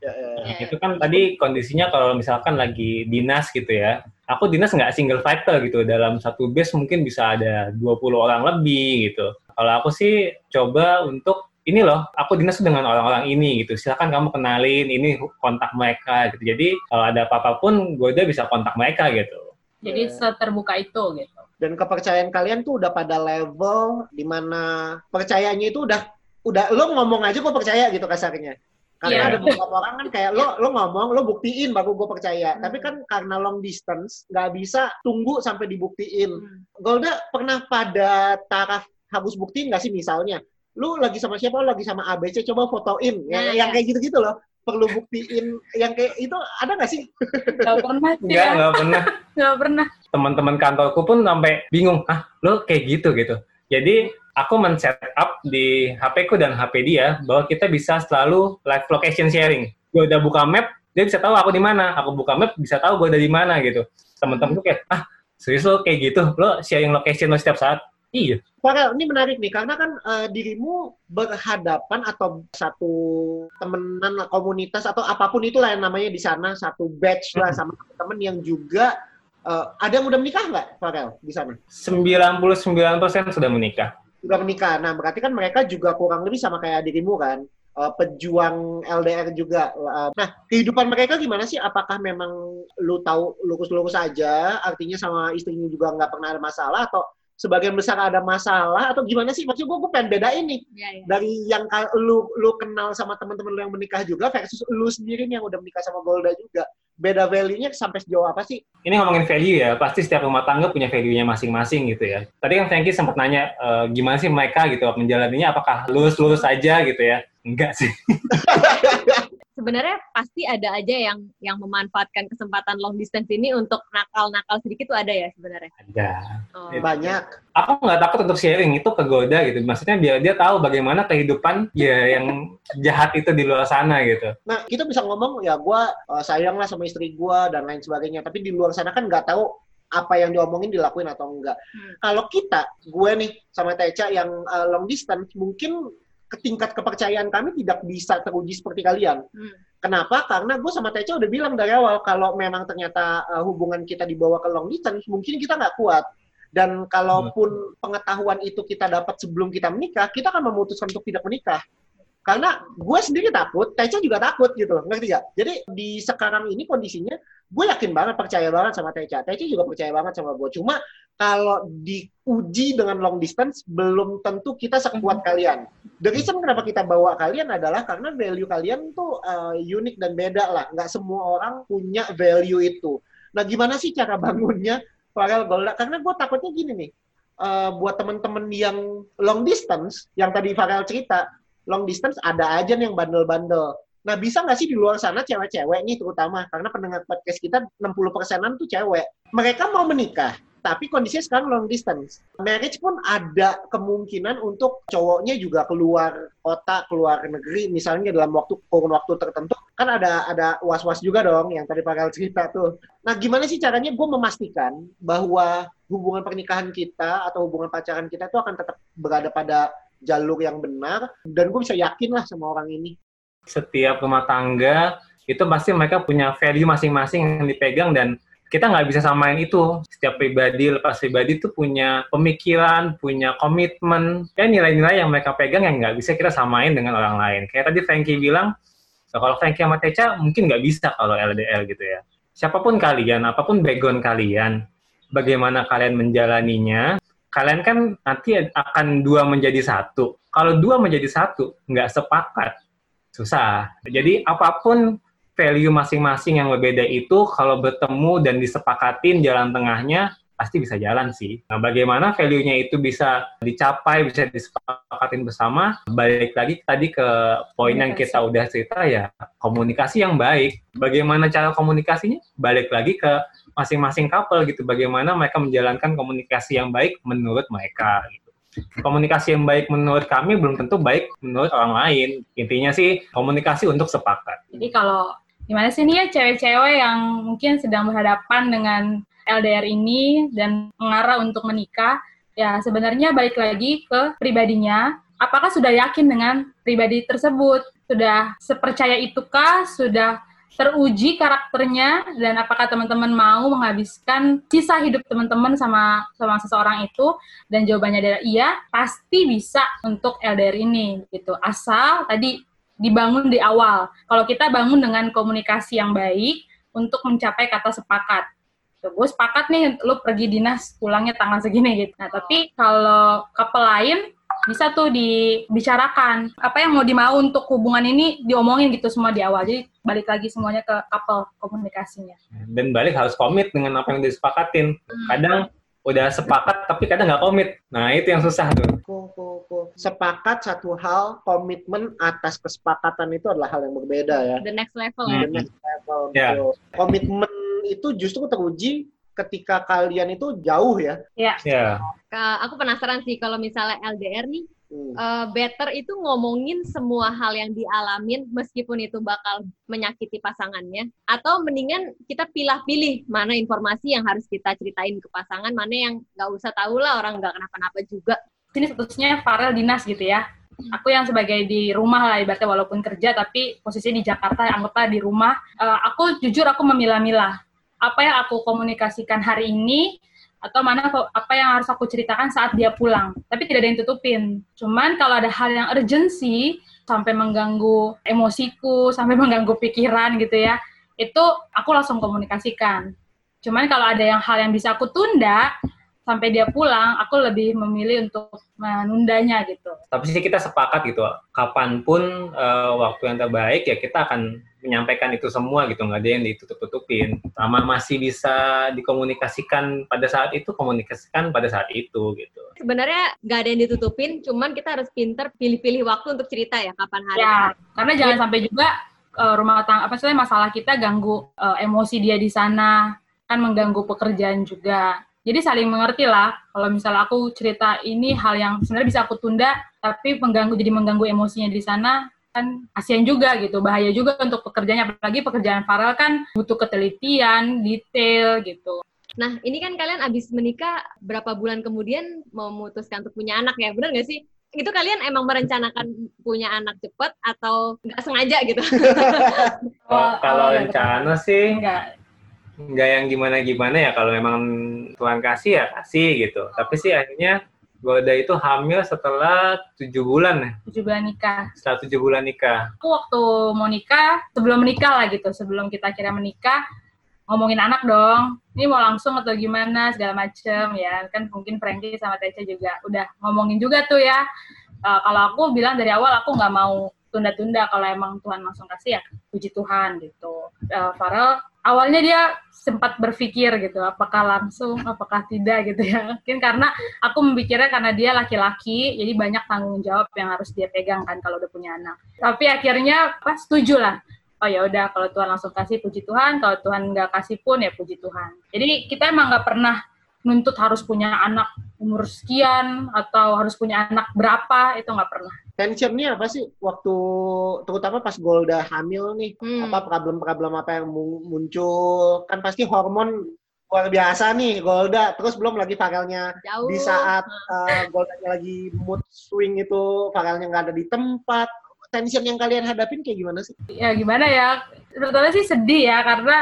Ya, ya, ya. Itu kan tadi kondisinya kalau misalkan lagi dinas gitu ya. Aku dinas nggak single factor gitu. Dalam satu base mungkin bisa ada 20 orang lebih gitu. Kalau aku sih coba untuk ini loh, aku dinas dengan orang-orang ini gitu. Silakan kamu kenalin, ini kontak mereka gitu. Jadi kalau ada apa-apa pun, gue udah bisa kontak mereka gitu. Jadi seterbuka itu gitu. Dan kepercayaan kalian tuh udah pada level di mana percayanya itu udah udah lo ngomong aja gue percaya gitu kasarnya. Karena yeah. ada beberapa orang kan kayak lo lo ngomong, lo buktiin baru gue percaya. Hmm. Tapi kan karena long distance nggak bisa tunggu sampai dibuktiin. Hmm. Golda pernah pada taraf harus buktiin nggak sih misalnya? lu lagi sama siapa lu lagi sama ABC coba fotoin ya, nah, yang ya. kayak gitu-gitu loh perlu buktiin yang kayak itu ada nggak sih? Gak pernah sih. Nggak, nggak pernah. Nggak pernah. Teman-teman kantorku pun sampai bingung, ah lo kayak gitu gitu. Jadi aku men-set up di HP ku dan HP dia bahwa kita bisa selalu live location sharing. Gue udah buka map, dia bisa tahu aku di mana. Aku buka map bisa tahu gue ada di mana gitu. Teman-teman tuh kayak, ah serius lo kayak gitu, lo sharing location lo setiap saat Iya. Farel, ini menarik nih karena kan uh, dirimu berhadapan atau satu temenan komunitas atau apa pun itulah yang namanya di sana satu batch lah sama teman yang juga uh, ada yang udah menikah nggak Farel di sana? 99% sudah menikah. Sudah menikah. Nah, berarti kan mereka juga kurang lebih sama kayak dirimu kan? Uh, pejuang LDR juga. Uh, nah, kehidupan mereka gimana sih? Apakah memang lu tahu lurus-lurus aja, artinya sama istrinya juga nggak pernah ada masalah atau sebagian besar ada masalah atau gimana sih maksud gue gue pengen beda ini ya, ya. dari yang lu lu kenal sama teman-teman lu yang menikah juga versus lu sendiri yang udah menikah sama Golda juga beda value-nya sampai sejauh apa sih? Ini ngomongin value ya, pasti setiap rumah tangga punya value-nya masing-masing gitu ya. Tadi kan Frankie sempat nanya e, gimana sih mereka gitu menjalaninya apakah lurus-lurus aja gitu ya? Enggak sih. sebenarnya pasti ada aja yang yang memanfaatkan kesempatan long distance ini untuk nakal-nakal sedikit tuh ada ya sebenarnya. Ada. Oh. Banyak. Aku nggak takut untuk sharing itu ke Golda gitu. Maksudnya biar dia tahu bagaimana kehidupan ya yang jahat itu di luar sana gitu. Nah, kita bisa ngomong ya gua uh, sayang lah sama istri gua dan lain sebagainya. Tapi di luar sana kan nggak tahu apa yang diomongin dilakuin atau enggak. Hmm. Kalau kita, gue nih sama Teca yang uh, long distance, mungkin tingkat kepercayaan kami tidak bisa teruji seperti kalian. Hmm. Kenapa? Karena gue sama Teca udah bilang dari awal kalau memang ternyata uh, hubungan kita dibawa ke long distance, mungkin kita nggak kuat. Dan kalaupun pengetahuan itu kita dapat sebelum kita menikah, kita akan memutuskan untuk tidak menikah. Karena gue sendiri takut, Teca juga takut gitu, ngerti gak? Jadi di sekarang ini kondisinya, gue yakin banget, percaya banget sama Teca. Teca juga percaya banget sama gue. Cuma kalau diuji dengan long distance, belum tentu kita sekuat kalian. The reason kenapa kita bawa kalian adalah karena value kalian tuh uh, unik dan beda lah. Nggak semua orang punya value itu. Nah, gimana sih cara bangunnya? Farel Golda? Karena gue takutnya gini nih, uh, buat temen-temen yang long distance, yang tadi Farel cerita, long distance ada aja yang bandel-bandel. Nah, bisa nggak sih di luar sana cewek-cewek nih terutama, karena pendengar podcast kita 60 persenan tuh cewek. Mereka mau menikah, tapi kondisinya sekarang long distance. Marriage pun ada kemungkinan untuk cowoknya juga keluar kota, keluar negeri, misalnya dalam waktu kurun waktu tertentu. Kan ada ada was-was juga dong yang tadi Pak cerita tuh. Nah, gimana sih caranya gue memastikan bahwa hubungan pernikahan kita atau hubungan pacaran kita itu akan tetap berada pada jalur yang benar dan gue bisa yakin lah sama orang ini. Setiap rumah tangga itu pasti mereka punya value masing-masing yang dipegang dan kita nggak bisa samain itu. Setiap pribadi lepas pribadi itu punya pemikiran, punya komitmen, ya nilai-nilai yang mereka pegang yang nggak bisa kita samain dengan orang lain. Kayak tadi Frankie bilang, kalau Frankie sama Teca mungkin nggak bisa kalau LDR gitu ya. Siapa pun kalian, apa pun background kalian, bagaimana kalian menjalaninya, kalian kan nanti akan dua menjadi satu. Kalau dua menjadi satu, nggak sepakat, susah. Jadi apa pun value masing-masing yang berbeda itu, kalau bertemu dan disepakatin jalan tengahnya, pasti bisa jalan sih. Nah, bagaimana value-nya itu bisa dicapai, bisa disepakatin bersama, balik lagi tadi ke poin yang kita udah cerita ya, komunikasi yang baik. Bagaimana cara komunikasinya? Balik lagi ke masing-masing couple gitu, bagaimana mereka menjalankan komunikasi yang baik menurut mereka gitu. Komunikasi yang baik menurut kami belum tentu baik menurut orang lain. Intinya sih komunikasi untuk sepakat. Jadi kalau gimana sih nih ya cewek-cewek yang mungkin sedang berhadapan dengan LDR ini dan mengarah untuk menikah, ya sebenarnya balik lagi ke pribadinya. Apakah sudah yakin dengan pribadi tersebut? Sudah sepercaya itukah? Sudah teruji karakternya dan apakah teman-teman mau menghabiskan sisa hidup teman-teman sama sama seseorang itu dan jawabannya adalah iya pasti bisa untuk LDR ini gitu asal tadi dibangun di awal kalau kita bangun dengan komunikasi yang baik untuk mencapai kata sepakat Tuh, gue sepakat nih lu pergi dinas pulangnya tanggal segini gitu nah tapi kalau couple lain bisa tuh dibicarakan apa yang mau dimau untuk hubungan ini diomongin gitu semua di awal jadi balik lagi semuanya ke couple komunikasinya Dan balik harus komit dengan apa yang disepakatin. Kadang udah sepakat tapi kadang nggak komit. Nah itu yang susah tuh. Sepakat satu hal, komitmen atas kesepakatan itu adalah hal yang berbeda ya. The next level Hmm. The next level, Ya. betul. Komitmen itu justru teruji ketika kalian itu jauh ya. Ya, Ka- Aku penasaran sih kalau misalnya LDR nih, Hmm. eh, better itu ngomongin semua hal yang dialamin meskipun itu bakal menyakiti pasangannya atau mendingan kita pilih-pilih mana informasi yang harus kita ceritain ke pasangan mana yang nggak usah tahu lah orang nggak kenapa-napa juga. Sini statusnya Farel dinas gitu ya. Aku yang sebagai di rumah lah ibaratnya walaupun kerja tapi posisinya di Jakarta anggaplah di rumah. Eh, aku jujur aku memilah-milah apa yang aku komunikasikan hari ini atau mana apa yang harus aku ceritakan saat dia pulang. Tapi tidak ada yang tutupin. Cuman kalau ada hal yang urgency sampai mengganggu emosiku sampai mengganggu pikiran gitu ya itu aku langsung komunikasikan. Cuman kalau ada yang hal yang bisa aku tunda sampai dia pulang, aku lebih memilih untuk menundanya gitu. tapi sih kita sepakat gitu. Kapan pun eh, waktu yang terbaik ya kita akan menyampaikan itu semua gitu. Nggak ada yang ditutup-tutupin. Sama masih bisa dikomunikasikan pada saat itu, komunikasikan pada saat itu gitu. sebenarnya nggak ada yang ditutupin cuman kita harus pinter pilih-pilih waktu untuk cerita ya kapan hari Ya, karena jangan sampai juga eh, rumah tangga apa sih masalah kita ganggu eh, emosi dia di sana kan mengganggu pekerjaan juga jadi saling mengerti lah kalau misalnya aku cerita ini hal yang sebenarnya bisa aku tunda tapi mengganggu jadi mengganggu emosinya di sana kan kasihan juga gitu bahaya juga untuk pekerjaannya apalagi pekerjaan Farel kan butuh ketelitian detail gitu Nah, ini kan kalian abis menikah berapa bulan kemudian memutuskan untuk punya anak ya, benar nggak sih? Itu kalian emang merencanakan punya anak cepat atau nggak sengaja gitu? Kalau- kalau rencana sih enggak nggak yang gimana-gimana ya kalau memang Tuhan kasih ya kasih gitu. Tapi sih akhirnya Golda itu hamil setelah tujuh bulan. Tujuh bulan nikah. Setelah tujuh bulan nikah. aku waktu mau nikah sebelum menikah lah gitu sebelum kita kira menikah ngomongin anak dong. Ini mau langsung atau gimana segala macem ya. Kan mungkin Frankie sama Teca juga udah ngomongin juga tuh ya. Eh, kalau aku bilang dari awal aku nggak mau tunda-tunda. Kalau emang Tuhan langsung kasih ya puji Tuhan gitu. Eh, Farel awalnya dia sempat berpikir gitu apakah langsung apakah tidak gitu ya. Mungkin karena aku memikirnya karena dia laki-laki jadi banyak tanggung jawab yang harus dia pegang kan kalau udah punya anak. Tapi akhirnya pas setuju lah. Oh ya udah kalau Tuhan langsung kasih puji Tuhan. Kalau Tuhan nggak kasih pun ya puji Tuhan. Jadi kita emang nggak pernah nuntut harus punya anak umur sekian atau harus punya anak berapa itu nggak pernah Tensionnya apa sih waktu terutama pas Golda hamil nih? Hmm. Apa problem-problem apa yang mu- muncul? Kan pasti hormon luar biasa nih Golda. Terus belum lagi Farelnya di saat uh, Goldanya lagi mood swing itu Farelnya nggak ada di tempat. Tension yang kalian hadapin kayak gimana sih? ya gimana ya sebetulnya sih sedih ya karena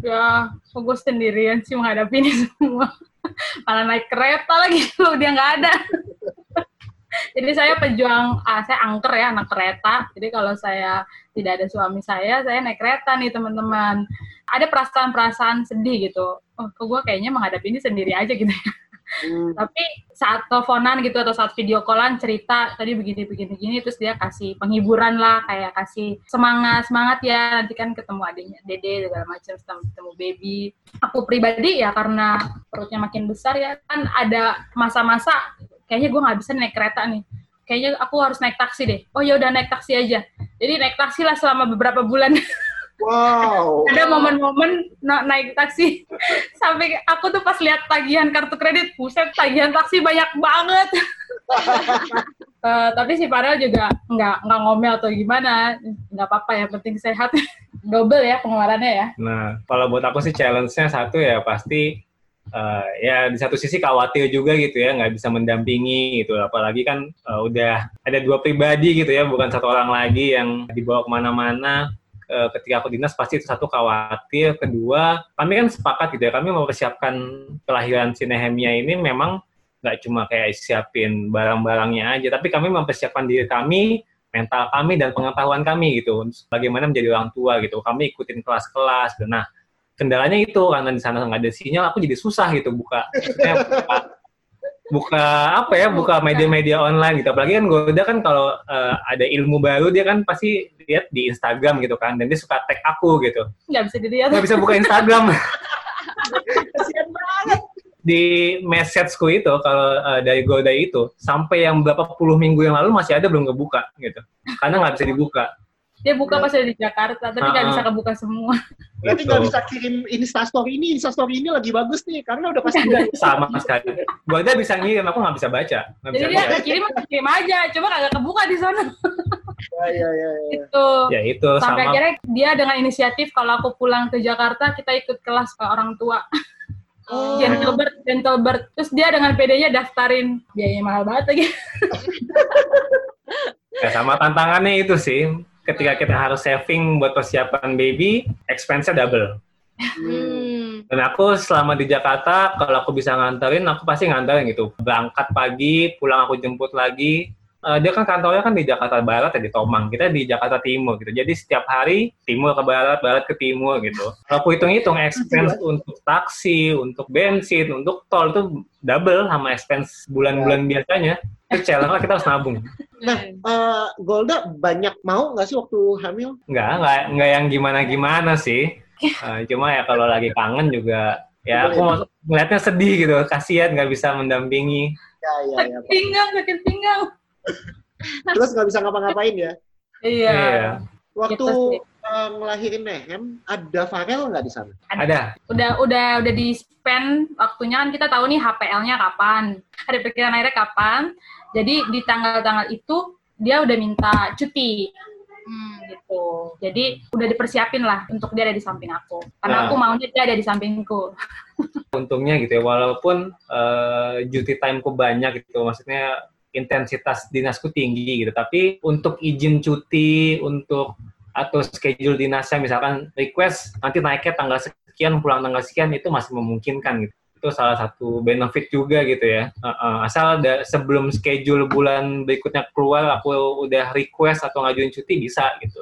ya kok gue sendirian sih menghadapi ini semua malah naik kereta lagi loh dia nggak ada jadi saya pejuang ah, saya angker ya anak kereta. Jadi kalau saya tidak ada suami saya saya naik kereta nih teman-teman. Ada perasaan-perasaan sedih gitu. Oh kok gue kayaknya menghadapi ini sendiri aja gitu ya. Hmm, tapi saat teleponan gitu atau saat video callan cerita tadi begini begini begini terus dia kasih penghiburan lah kayak kasih semangat semangat ya nanti kan ketemu adiknya dede segala macam ketemu, ketemu baby. Aku pribadi ya karena perutnya makin besar ya kan ada masa-masa kayaknya gue nggak bisa naik kereta nih. Kayaknya aku harus naik taksi deh. Oh ya udah naik taksi aja. Jadi naik taksi lah selama beberapa bulan. Wow. ada momen-momen na- naik taksi. Sampai aku tuh pas lihat tagihan kartu kredit buset tagihan taksi banyak banget. Eh, tapi si Farel juga nggak nggak ngomel atau gimana. Nggak apa-apa ya penting sehat. Double ya pengeluarannya ya. Nah, kalau buat aku sih challenge-nya satu ya pasti eh, ya di satu sisi khawatir juga gitu ya nggak bisa mendampingi gitu. Apalagi kan eh, udah ada dua pribadi gitu ya bukan satu orang lagi yang dibawa ke mana-mana. Eh, ketika aku dinas pasti itu satu khawatir kedua kami kan sepakat gitu ya kami mempersiapkan kelahiran si Nehemia ini memang nggak cuma kayak siapin barang-barangnya aja tapi kami mempersiapkan diri kami mental kami dan pengetahuan kami gitu bagaimana menjadi orang tua gitu. Kami ikutin kelas-kelas. Nah kendalanya itu karena di sana nggak ada sinyal aku jadi susah gitu buka buka, buka apa ya buka media-media online gitu. Apalagi kan Golda kan kalau eh, ada ilmu baru dia kan pasti lihat di Instagram gitu kan dan dia suka tag aku gitu. Nggak bisa dilihat. Nggak bisa buka Instagram. Kasian banget. di messageku itu kalau eh, dari Golda itu sampai yang berapa puluh minggu yang lalu masih ada belum kebuka gitu. Karena nggak bisa dibuka dia buka pas ada di Jakarta tapi nggak Ah. bisa kebuka semua Berarti Gitu. nggak bisa kirim instastory ini, instastory ini lagi bagus nih, karena udah pasti udah. sama sekali Golda bisa ngirim aku nggak bisa baca bisa jadi dia baca. kirim kirim aja coba kagak kebuka di sana Ya, ya, ya, ya. itu ya itu sampai sama akhirnya dia dengan inisiatif kalau aku pulang ke Jakarta kita ikut kelas ke orang tua Oh. Gentlebird, Gentlebird. Terus dia dengan PD-nya daftarin biayanya mahal banget lagi. Ya, sama tantangannya itu sih, ketika kita harus saving buat persiapan baby, expense-nya double. Hmm. Dan aku selama di Jakarta, kalau aku bisa nganterin, aku pasti nganterin gitu. Berangkat pagi, pulang aku jemput lagi. Eh, dia kan kantornya kan di Jakarta Barat ya, di Tomang. Kita di Jakarta Timur gitu. Jadi setiap hari, timur ke barat, barat ke timur gitu. Kalau aku hitung-hitung, expense untuk taksi, untuk bensin, untuk tol itu double sama expense bulan-bulan biasanya. Itu challenge lah, kita harus nabung. Nah, eh, Golda banyak mau nggak sih waktu hamil? Enggak, enggak, enggak yang gimana-gimana sih. Eh, cuma ya kalau lagi kangen juga, ya aku ngeliatnya sedih gitu, kasihan nggak bisa mendampingi. Ya, ya, ya. Sakit pinggang, sakit pinggang. Terus nggak bisa ngapa-ngapain ya. Iya. Iya. Waktu Gitu uh, ngelahirin Nehem, ada Farel nggak di sana? Ada. Udah udah udah di spend waktunya kan kita tahu nih HPL-nya kapan, hari perkiraan akhirnya kapan. Jadi di tanggal-tanggal itu dia udah minta cuti Hmm. gitu. Jadi udah dipersiapin lah untuk dia ada di samping aku. Karena Nah. aku maunya dia ada di sampingku. Untungnya gitu ya, walaupun eh, duty timeku banyak gitu, maksudnya intensitas dinasku tinggi gitu, tapi untuk izin cuti, untuk atau schedule dinasnya misalkan request nanti naiknya tanggal sekian, pulang tanggal sekian itu masih memungkinkan gitu. Itu salah satu benefit juga gitu ya. Uh, uh, asal da- sebelum schedule bulan berikutnya keluar, aku udah request atau ngajuin cuti bisa gitu.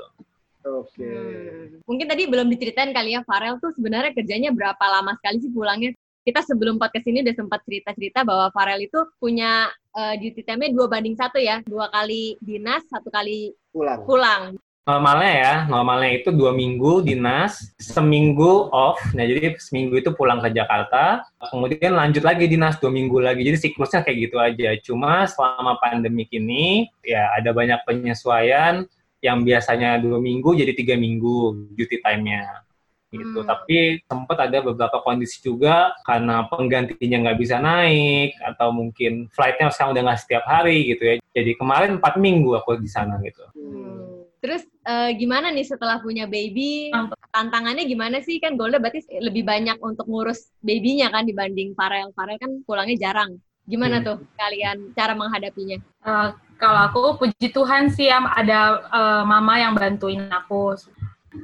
Oke. Hmm. Mungkin tadi belum diceritain kali ya, Farel tuh sebenarnya kerjanya berapa lama sekali sih pulangnya? Kita sebelum podcast ini udah sempat cerita-cerita bahwa Farel itu punya eh, duty time-nya dua banding satu ya, dua kali dinas, satu kali Pulang. pulang. Normalnya ya, normalnya itu dua minggu dinas, seminggu off. Nah, jadi seminggu itu pulang ke Jakarta, kemudian lanjut lagi dinas dua minggu lagi. Jadi siklusnya kayak gitu aja. Cuma selama pandemik ini, ya ada banyak penyesuaian yang biasanya dua minggu jadi tiga minggu duty time-nya. Gitu. Hmm. Tapi sempat ada beberapa kondisi juga karena penggantinya nggak bisa naik atau mungkin flight-nya sekarang udah nggak setiap hari gitu ya. Jadi kemarin empat minggu aku di sana gitu. Hmm. Terus eh, gimana nih setelah punya baby? Tantangannya gimana sih? Kan Golda berarti lebih banyak untuk ngurus babynya kan dibanding Farel. Farel kan pulangnya jarang. Gimana Hmm. tuh kalian cara menghadapinya? Eh, kalau aku puji Tuhan sih Am, ada eh, mama yang bantuin aku.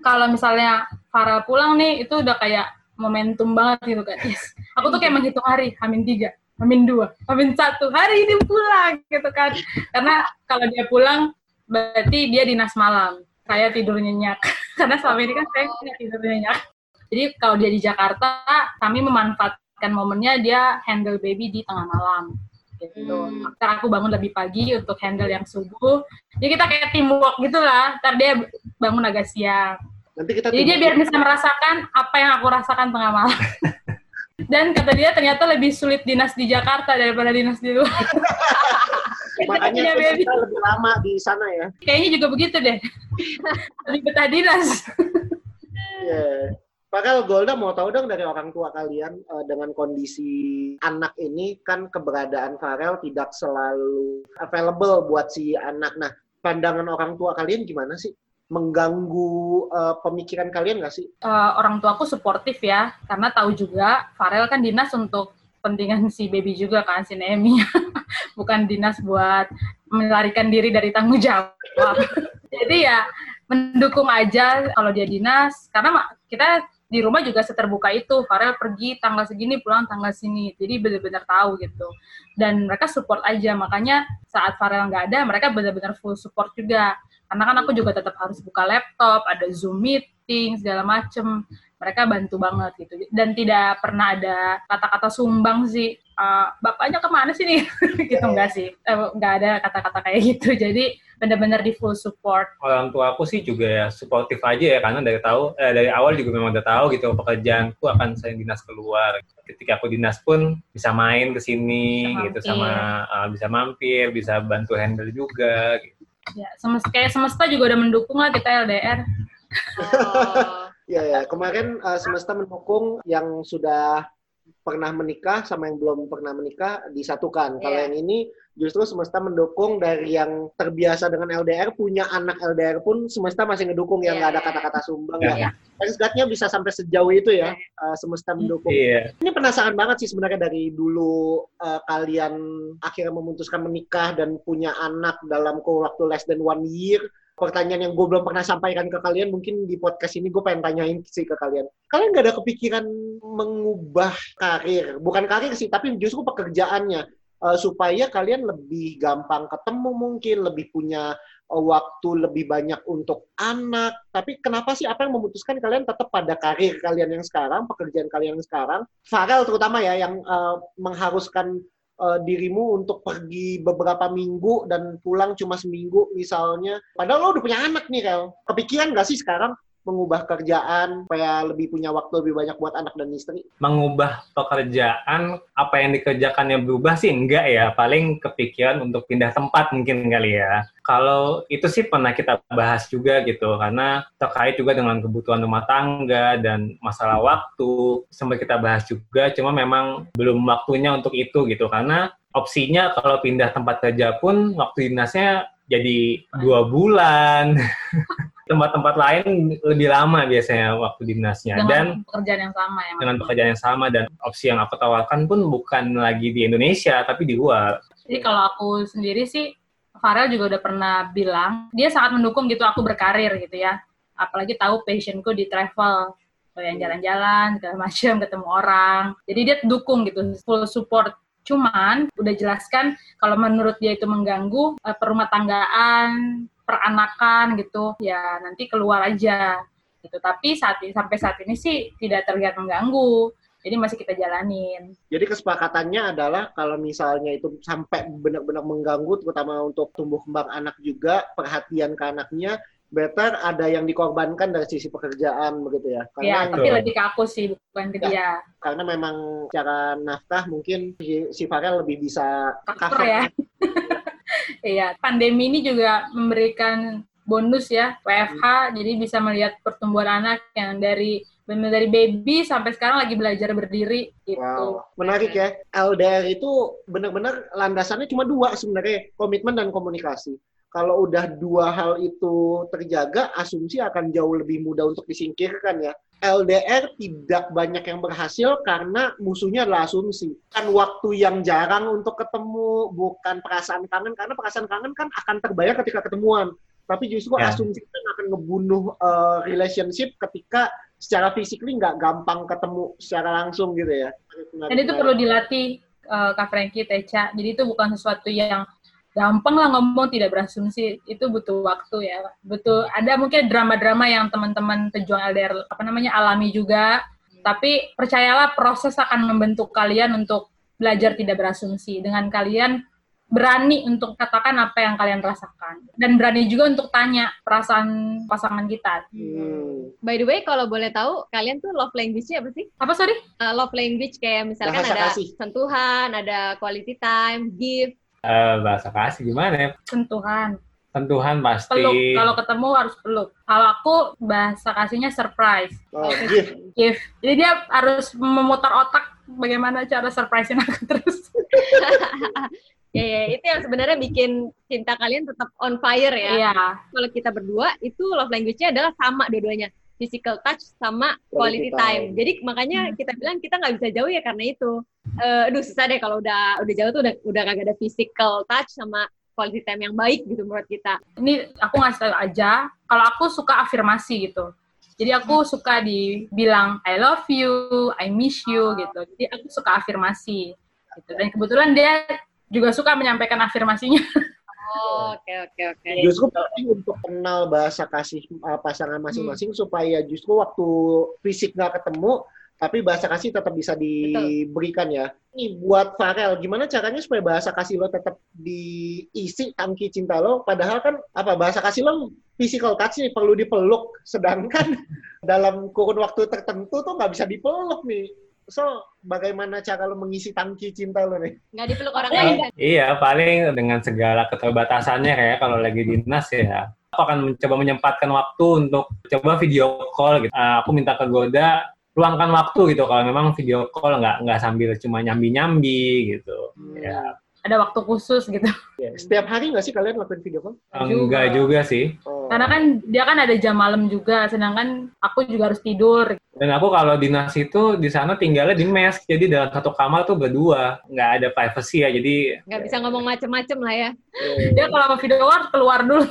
Kalau misalnya Farel pulang nih itu udah kayak momentum banget gitu kan. Yes. Aku tuh kayak menghitung hari, Hamin tiga, Hamin dua, Hamin satu, hari ini pulang gitu kan. Karena kalau dia pulang berarti dia dinas malam. Saya tidur nyenyak. Karena selama ini kan saya nggak tidur nyenyak. Jadi kalau dia di Jakarta, kami memanfaatkan momennya dia handle baby di tengah malam gitu. Hmm. Ntar aku bangun lebih pagi untuk handle yang subuh. Jadi kita kayak teamwork gitu lah. Ntar dia bangun agak siang. Nanti kita Jadi dia biar bisa merasakan apa yang aku rasakan tengah malam. Dan kata dia ternyata lebih sulit dinas di Jakarta daripada dinas di luar. Makanya kita lebih lama di sana ya. Kayaknya juga begitu deh. Lebih betah dinas. Iya. Pakal Golda mau tahu dong dari orang tua kalian eh, dengan kondisi anak ini kan keberadaan Farel tidak selalu available buat si anak. Nah, pandangan orang tua kalian gimana sih? Mengganggu eh, pemikiran kalian nggak sih? Eh, orang tuaku suportif ya, karena tahu juga Farel kan dinas untuk kepentingan si baby juga kan, si Nemi. Bukan dinas buat melarikan diri dari tanggung jawab. Jadi ya mendukung aja kalau dia dinas, karena kita di rumah juga seterbuka itu. Farel pergi tanggal segini, pulang tanggal sini. Jadi benar-benar tahu gitu. Dan mereka support aja, makanya saat Farel nggak ada, mereka benar-benar full support juga. Karena kan aku juga tetap harus buka laptop, ada Zoom meeting, segala macem. Mereka bantu banget gitu. Dan tidak pernah ada kata-kata sumbang sih. "Eh, bapaknya ke mana sih nih? gitu enggak sih. Eh, Nggak ada kata-kata kayak gitu. Jadi benar-benar di full support. orang tua aku sih juga ya suportif aja ya karena dari tahu eh, dari awal juga memang udah tahu gitu pekerjaanku akan saya dinas keluar ketika aku dinas pun bisa main ke sini gitu sama eh, bisa mampir bisa bantu handle juga gitu. Ya, semesta, kayak semesta juga udah mendukung lah kita LDR. Oh. Ya, ya. Kemarin eh, semesta mendukung yang sudah pernah menikah sama yang belum pernah menikah disatukan. Kalau Iya. yang ini justru semesta mendukung dari yang terbiasa dengan LDR punya anak LDR pun semesta masih ngedukung yang Iya, nggak ada iya. kata-kata sumbang Iya. ya. Thanks bisa sampai sejauh itu ya eh, semesta mendukung. iya Ini penasaran banget sih sebenarnya dari dulu eh, kalian akhirnya memutuskan menikah dan punya anak dalam waktu less than one year. Pertanyaan yang gue belum pernah sampaikan ke kalian, mungkin di podcast ini gue pengen tanyain sih ke kalian. Kalian nggak ada kepikiran mengubah karir? Bukan karir sih, tapi justru pekerjaannya. eh, supaya kalian lebih gampang ketemu mungkin, lebih punya eh, waktu lebih banyak untuk anak. Tapi kenapa sih apa yang memutuskan kalian tetap pada karir kalian yang sekarang, pekerjaan kalian yang sekarang? Farel terutama ya yang eh, mengharuskan eh, dirimu untuk pergi beberapa minggu dan pulang cuma seminggu misalnya. Padahal lo udah punya anak nih, Rel. Kepikiran nggak sih sekarang mengubah kerjaan supaya lebih punya waktu lebih banyak buat anak dan istri? Mengubah pekerjaan, apa yang dikerjakannya berubah sih enggak ya. Paling kepikiran untuk pindah tempat mungkin kali ya. Kalau itu sih pernah kita bahas juga gitu, karena terkait juga dengan kebutuhan rumah tangga dan masalah waktu. Sempat kita bahas juga, cuma memang belum waktunya untuk itu gitu. Karena opsinya kalau pindah tempat kerja pun waktu dinasnya jadi dua bulan. tempat-tempat lain lebih lama biasanya waktu dinasnya dengan dan pekerjaan yang sama ya. Dengan pekerjaan yang sama dan opsi yang aku tawarkan pun bukan lagi di Indonesia tapi di luar. Jadi kalau aku sendiri sih, Farel juga udah pernah bilang, dia sangat mendukung gitu aku berkarir gitu ya. Apalagi tahu passionku di travel, yang jalan-jalan, segala macam, ketemu orang. Jadi dia dukung gitu, full support. Cuman udah jelaskan kalau menurut dia itu mengganggu eh, perumah tanggaan, peranakan gitu, ya nanti keluar aja gitu. Tapi saat ini, sampai saat ini sih tidak terlihat mengganggu. Jadi masih kita jalanin. Jadi kesepakatannya adalah kalau misalnya itu sampai benar-benar mengganggu, terutama untuk tumbuh kembang anak juga, perhatian ke anaknya, better ada yang dikorbankan dari sisi pekerjaan begitu ya. Ya, Karena tapi lebih ke aku sih, bukan ke Ya. dia. karena memang secara nafkah mungkin si, si Farel lebih bisa Cover ya. Iya, pandemi ini juga memberikan bonus ya WFH, jadi bisa melihat pertumbuhan anak yang dari benar dari baby sampai sekarang lagi belajar berdiri gitu. Wow, menarik ya. LDR itu benar-benar landasannya cuma dua sebenarnya, komitmen dan komunikasi. Kalau udah dua hal itu terjaga, asumsi akan jauh lebih mudah untuk disingkirkan ya. LDR tidak banyak yang berhasil karena musuhnya adalah asumsi. Kan waktu yang jarang untuk ketemu, bukan perasaan kangen, karena perasaan kangen kan akan terbayar ketika ketemuan. Tapi justru Ya. asumsi kan akan ngebunuh uh, relationship ketika secara fisik nggak gampang ketemu secara langsung gitu ya. Dan itu perlu dilatih eh, Kak Frankie, Teca. Jadi itu bukan sesuatu yang gampang lah ngomong tidak berasumsi. Itu butuh waktu ya. Butuh ada mungkin drama-drama yang teman-teman pejuang LDR apa namanya alami juga. Tapi percayalah proses akan membentuk kalian untuk belajar tidak berasumsi dengan kalian berani untuk katakan apa yang kalian rasakan dan berani juga untuk tanya perasaan pasangan kita. Hmm. By the way, kalau boleh tahu, kalian tuh love language-nya apa sih? Apa sorry? Uh, love language kayak misalkan Bahasa ada kasih. sentuhan, ada quality time, gift. Eh, bahasa kasih gimana ya? Sentuhan. Sentuhan pasti. peluk kalau ketemu harus peluk kalau aku bahasa kasihnya surprise Oh, gift. gift jadi dia harus memutar otak bagaimana cara surprisein aku terus Ya, ya, itu yang sebenarnya bikin cinta kalian tetap on fire ya. iya Kalau kita berdua, itu love language-nya adalah sama dua-duanya. Physical touch sama Quality quality, time. time. Jadi makanya kita bilang kita nggak bisa jauh ya karena itu. Eh, aduh susah deh kalau udah udah jauh tuh udah udah kagak ada physical touch sama quality time yang baik gitu menurut kita. ini aku ngasih tahu aja kalau aku suka afirmasi gitu jadi aku suka dibilang I love you I miss you gitu jadi aku suka afirmasi gitu dan kebetulan dia juga suka menyampaikan afirmasinya oke oke oke. Justru penting untuk kenal bahasa kasih uh, pasangan masing-masing supaya justru waktu fisik nggak ketemu, tapi bahasa kasih tetap bisa diberikan ya. Ini buat Farel, gimana caranya supaya bahasa kasih lo tetap diisi tangki cinta lo? Padahal kan apa bahasa kasih lo physical touch nih perlu dipeluk, sedangkan dalam kurun waktu tertentu tuh nggak bisa dipeluk nih. So, bagaimana cara lo mengisi tangki cinta lo nih? Nggak dipeluk orang lain kan? Iya, paling dengan segala keterbatasannya kayak kalau lagi dinas ya. Aku akan mencoba menyempatkan waktu untuk coba video call gitu. Eh, aku minta ke Goda luangkan waktu gitu kalau memang video call nggak nggak sambil cuma nyambi-nyambi gitu. Ya, ada waktu khusus gitu Ya, Setiap hari nggak sih kalian lakuin video call? enggak juga sih. Oh. karena kan dia kan ada jam malam juga sedangkan aku juga harus tidur Dan aku kalau dinas itu di sana tinggalnya di mes, jadi dalam satu kamar tuh berdua, nggak ada privacy ya, jadi Nggak bisa ngomong macem-macem lah ya. dia kalau mau video call keluar dulu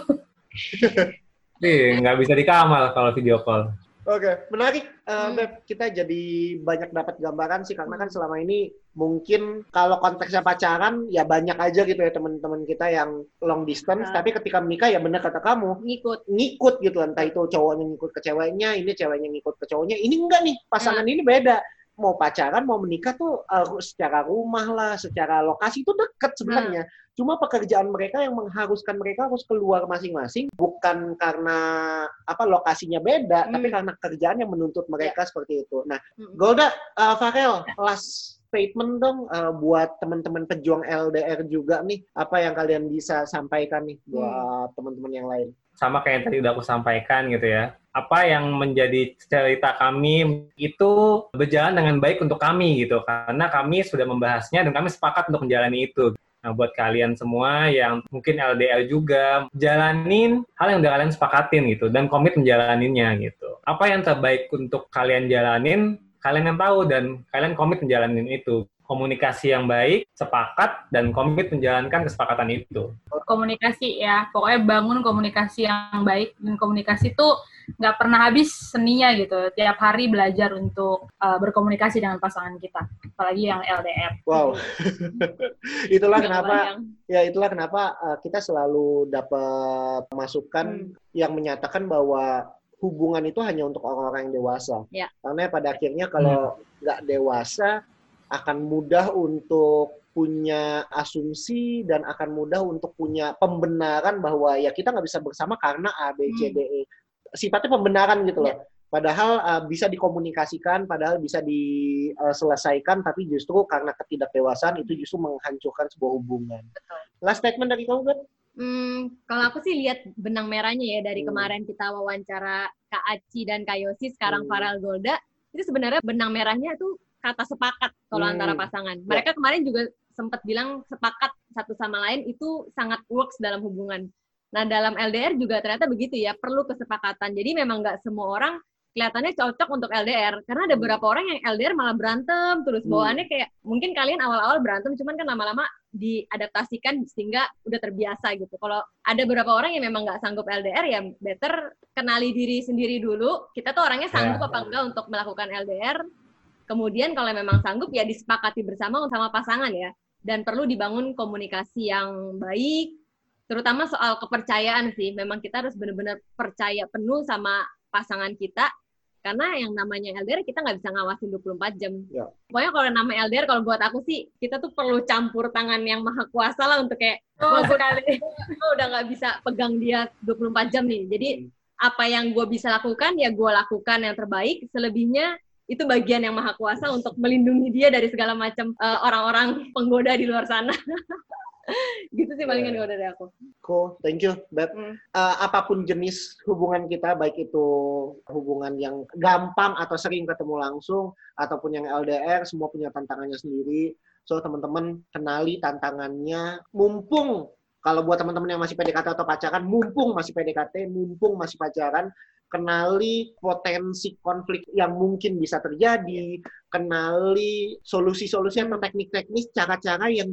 ih, nggak bisa di kamar kalau video call. Oke, menarik. Eh, Hmm. Beb. kita jadi banyak dapat gambaran sih karena kan selama ini mungkin kalau konteksnya pacaran ya banyak aja gitu ya teman-teman kita yang long distance, Ah. tapi ketika menikah ya benar kata kamu Ngikut. ngikut gitu entah itu cowoknya ngikut ke ceweknya, ini ceweknya ngikut ke cowoknya. Ini enggak nih, pasangan ini beda. Mau pacaran mau menikah tuh uh, secara rumah lah, secara lokasi itu deket sebenarnya. Cuma pekerjaan mereka yang mengharuskan mereka harus keluar masing-masing bukan karena apa lokasinya beda, Hmm. tapi karena kerjaan yang menuntut mereka seperti itu. Nah, Mm-mm. Golda, uh, Farel, last statement dong uh, buat teman-teman pejuang LDR juga nih, apa yang kalian bisa sampaikan nih buat teman-teman yang lain? sama kayak yang tadi udah aku sampaikan gitu ya. Apa yang menjadi cerita kami itu berjalan dengan baik untuk kami gitu. Karena kami sudah membahasnya dan kami sepakat untuk menjalani itu. Nah, buat kalian semua yang mungkin LDR juga, jalanin hal yang udah kalian sepakatin gitu dan komit menjalaninnya gitu. Apa yang terbaik untuk kalian jalanin, kalian yang tahu dan kalian komit menjalanin itu. Komunikasi yang baik, sepakat, dan komit menjalankan kesepakatan itu. komunikasi ya pokoknya bangun komunikasi yang baik dan komunikasi itu nggak pernah habis seninya gitu tiap hari belajar untuk uh, berkomunikasi dengan pasangan kita apalagi yang LDR Wow. itulah kenapa ya itulah kenapa uh, kita selalu dapat masukan Hmm. yang menyatakan bahwa hubungan itu hanya untuk orang-orang yang dewasa. Ya. Karena pada akhirnya kalau nggak dewasa akan mudah untuk punya asumsi dan akan mudah untuk punya pembenaran bahwa ya kita nggak bisa bersama karena A, B, C. D, E. Sifatnya pembenaran gitu loh. Ya. Padahal uh, bisa dikomunikasikan, padahal bisa diselesaikan, tapi justru karena ketidakdewasaan itu justru menghancurkan sebuah hubungan. Last statement dari kamu kan? Hmm, kalau aku sih lihat benang merahnya ya dari Hmm. kemarin kita wawancara Kak Aci dan Kak Yosi, sekarang Hmm. Farel Golda, itu sebenarnya benang merahnya tuh kata sepakat kalau Hmm. antara pasangan. Mereka kemarin juga sempat bilang sepakat satu sama lain itu sangat works dalam hubungan. Nah dalam LDR juga ternyata begitu ya, perlu kesepakatan. Jadi memang nggak semua orang kelihatannya cocok untuk LDR karena ada Hmm. beberapa orang yang LDR malah berantem terus Hmm. bawaannya kayak mungkin kalian awal-awal berantem cuman kan lama-lama diadaptasikan sehingga udah terbiasa gitu. Kalau ada beberapa orang yang memang nggak sanggup LDR ya better kenali diri sendiri dulu. Kita tuh orangnya sanggup Ya. apa enggak untuk melakukan LDR. Kemudian kalau memang sanggup ya disepakati bersama sama pasangan ya. Dan perlu dibangun komunikasi yang baik, terutama soal kepercayaan sih. Memang kita harus benar-benar percaya penuh sama pasangan kita. Karena yang namanya LDR kita nggak bisa ngawasin 24 jam. Ya. Pokoknya kalau nama LDR, kalau buat aku sih, kita tuh perlu campur tangan yang maha kuasa lah untuk kayak, oh sekali gue udah nggak bisa pegang dia 24 jam nih. Jadi apa yang gue bisa lakukan, ya gue lakukan yang terbaik. Selebihnya itu bagian yang maha kuasa untuk melindungi dia dari segala macam eh, orang-orang penggoda di luar sana. gitu sih palingan Ya. kalau dari aku. Cool, thank you, Beb. Hmm. Uh, apa pun jenis hubungan kita, baik itu hubungan yang gampang atau sering ketemu langsung, ataupun yang LDR, semua punya tantangannya sendiri. So, teman-teman kenali tantangannya. Mumpung, kalau buat teman-teman yang masih PDKT atau pacaran, mumpung masih PDKT, mumpung masih pacaran, kenali potensi konflik yang mungkin bisa terjadi, kenali solusi-solusi atau teknik-teknis, cara-cara yang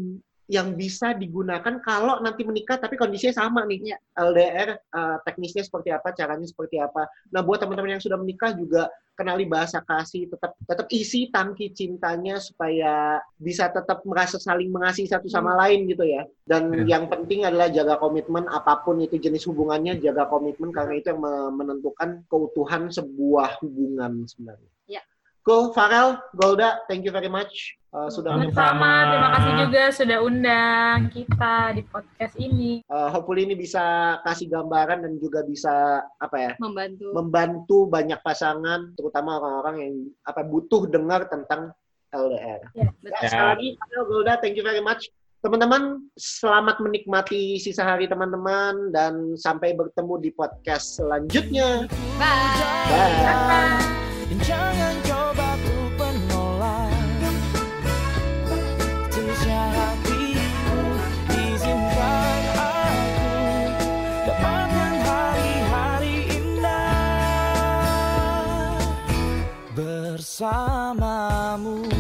yang bisa digunakan kalau nanti menikah tapi kondisinya sama nih. Ya. LDR eh, teknisnya seperti apa caranya seperti apa. Nah buat teman-teman yang sudah menikah juga kenali bahasa kasih tetap tetap isi tangki cintanya supaya bisa tetap merasa saling mengasihi satu sama lain gitu ya dan Ya. yang penting adalah jaga komitmen apa pun itu jenis hubungannya jaga komitmen karena itu yang me- menentukan keutuhan sebuah hubungan sebenarnya Ya. Cool, Farel, Golda, thank you very much uh, sudah Sama. terima kasih juga sudah undang kita di podcast ini Uh, hopefully ini bisa kasih gambaran dan juga bisa apa ya Membantu. membantu banyak pasangan terutama orang-orang yang apa butuh dengar tentang LDR. Ya, betul. Ya, sekali lagi Golda, thank you very much. Teman-teman, selamat menikmati sisa hari teman-teman dan sampai bertemu di podcast selanjutnya. Bye. Bye. Jangan coba Bersamamu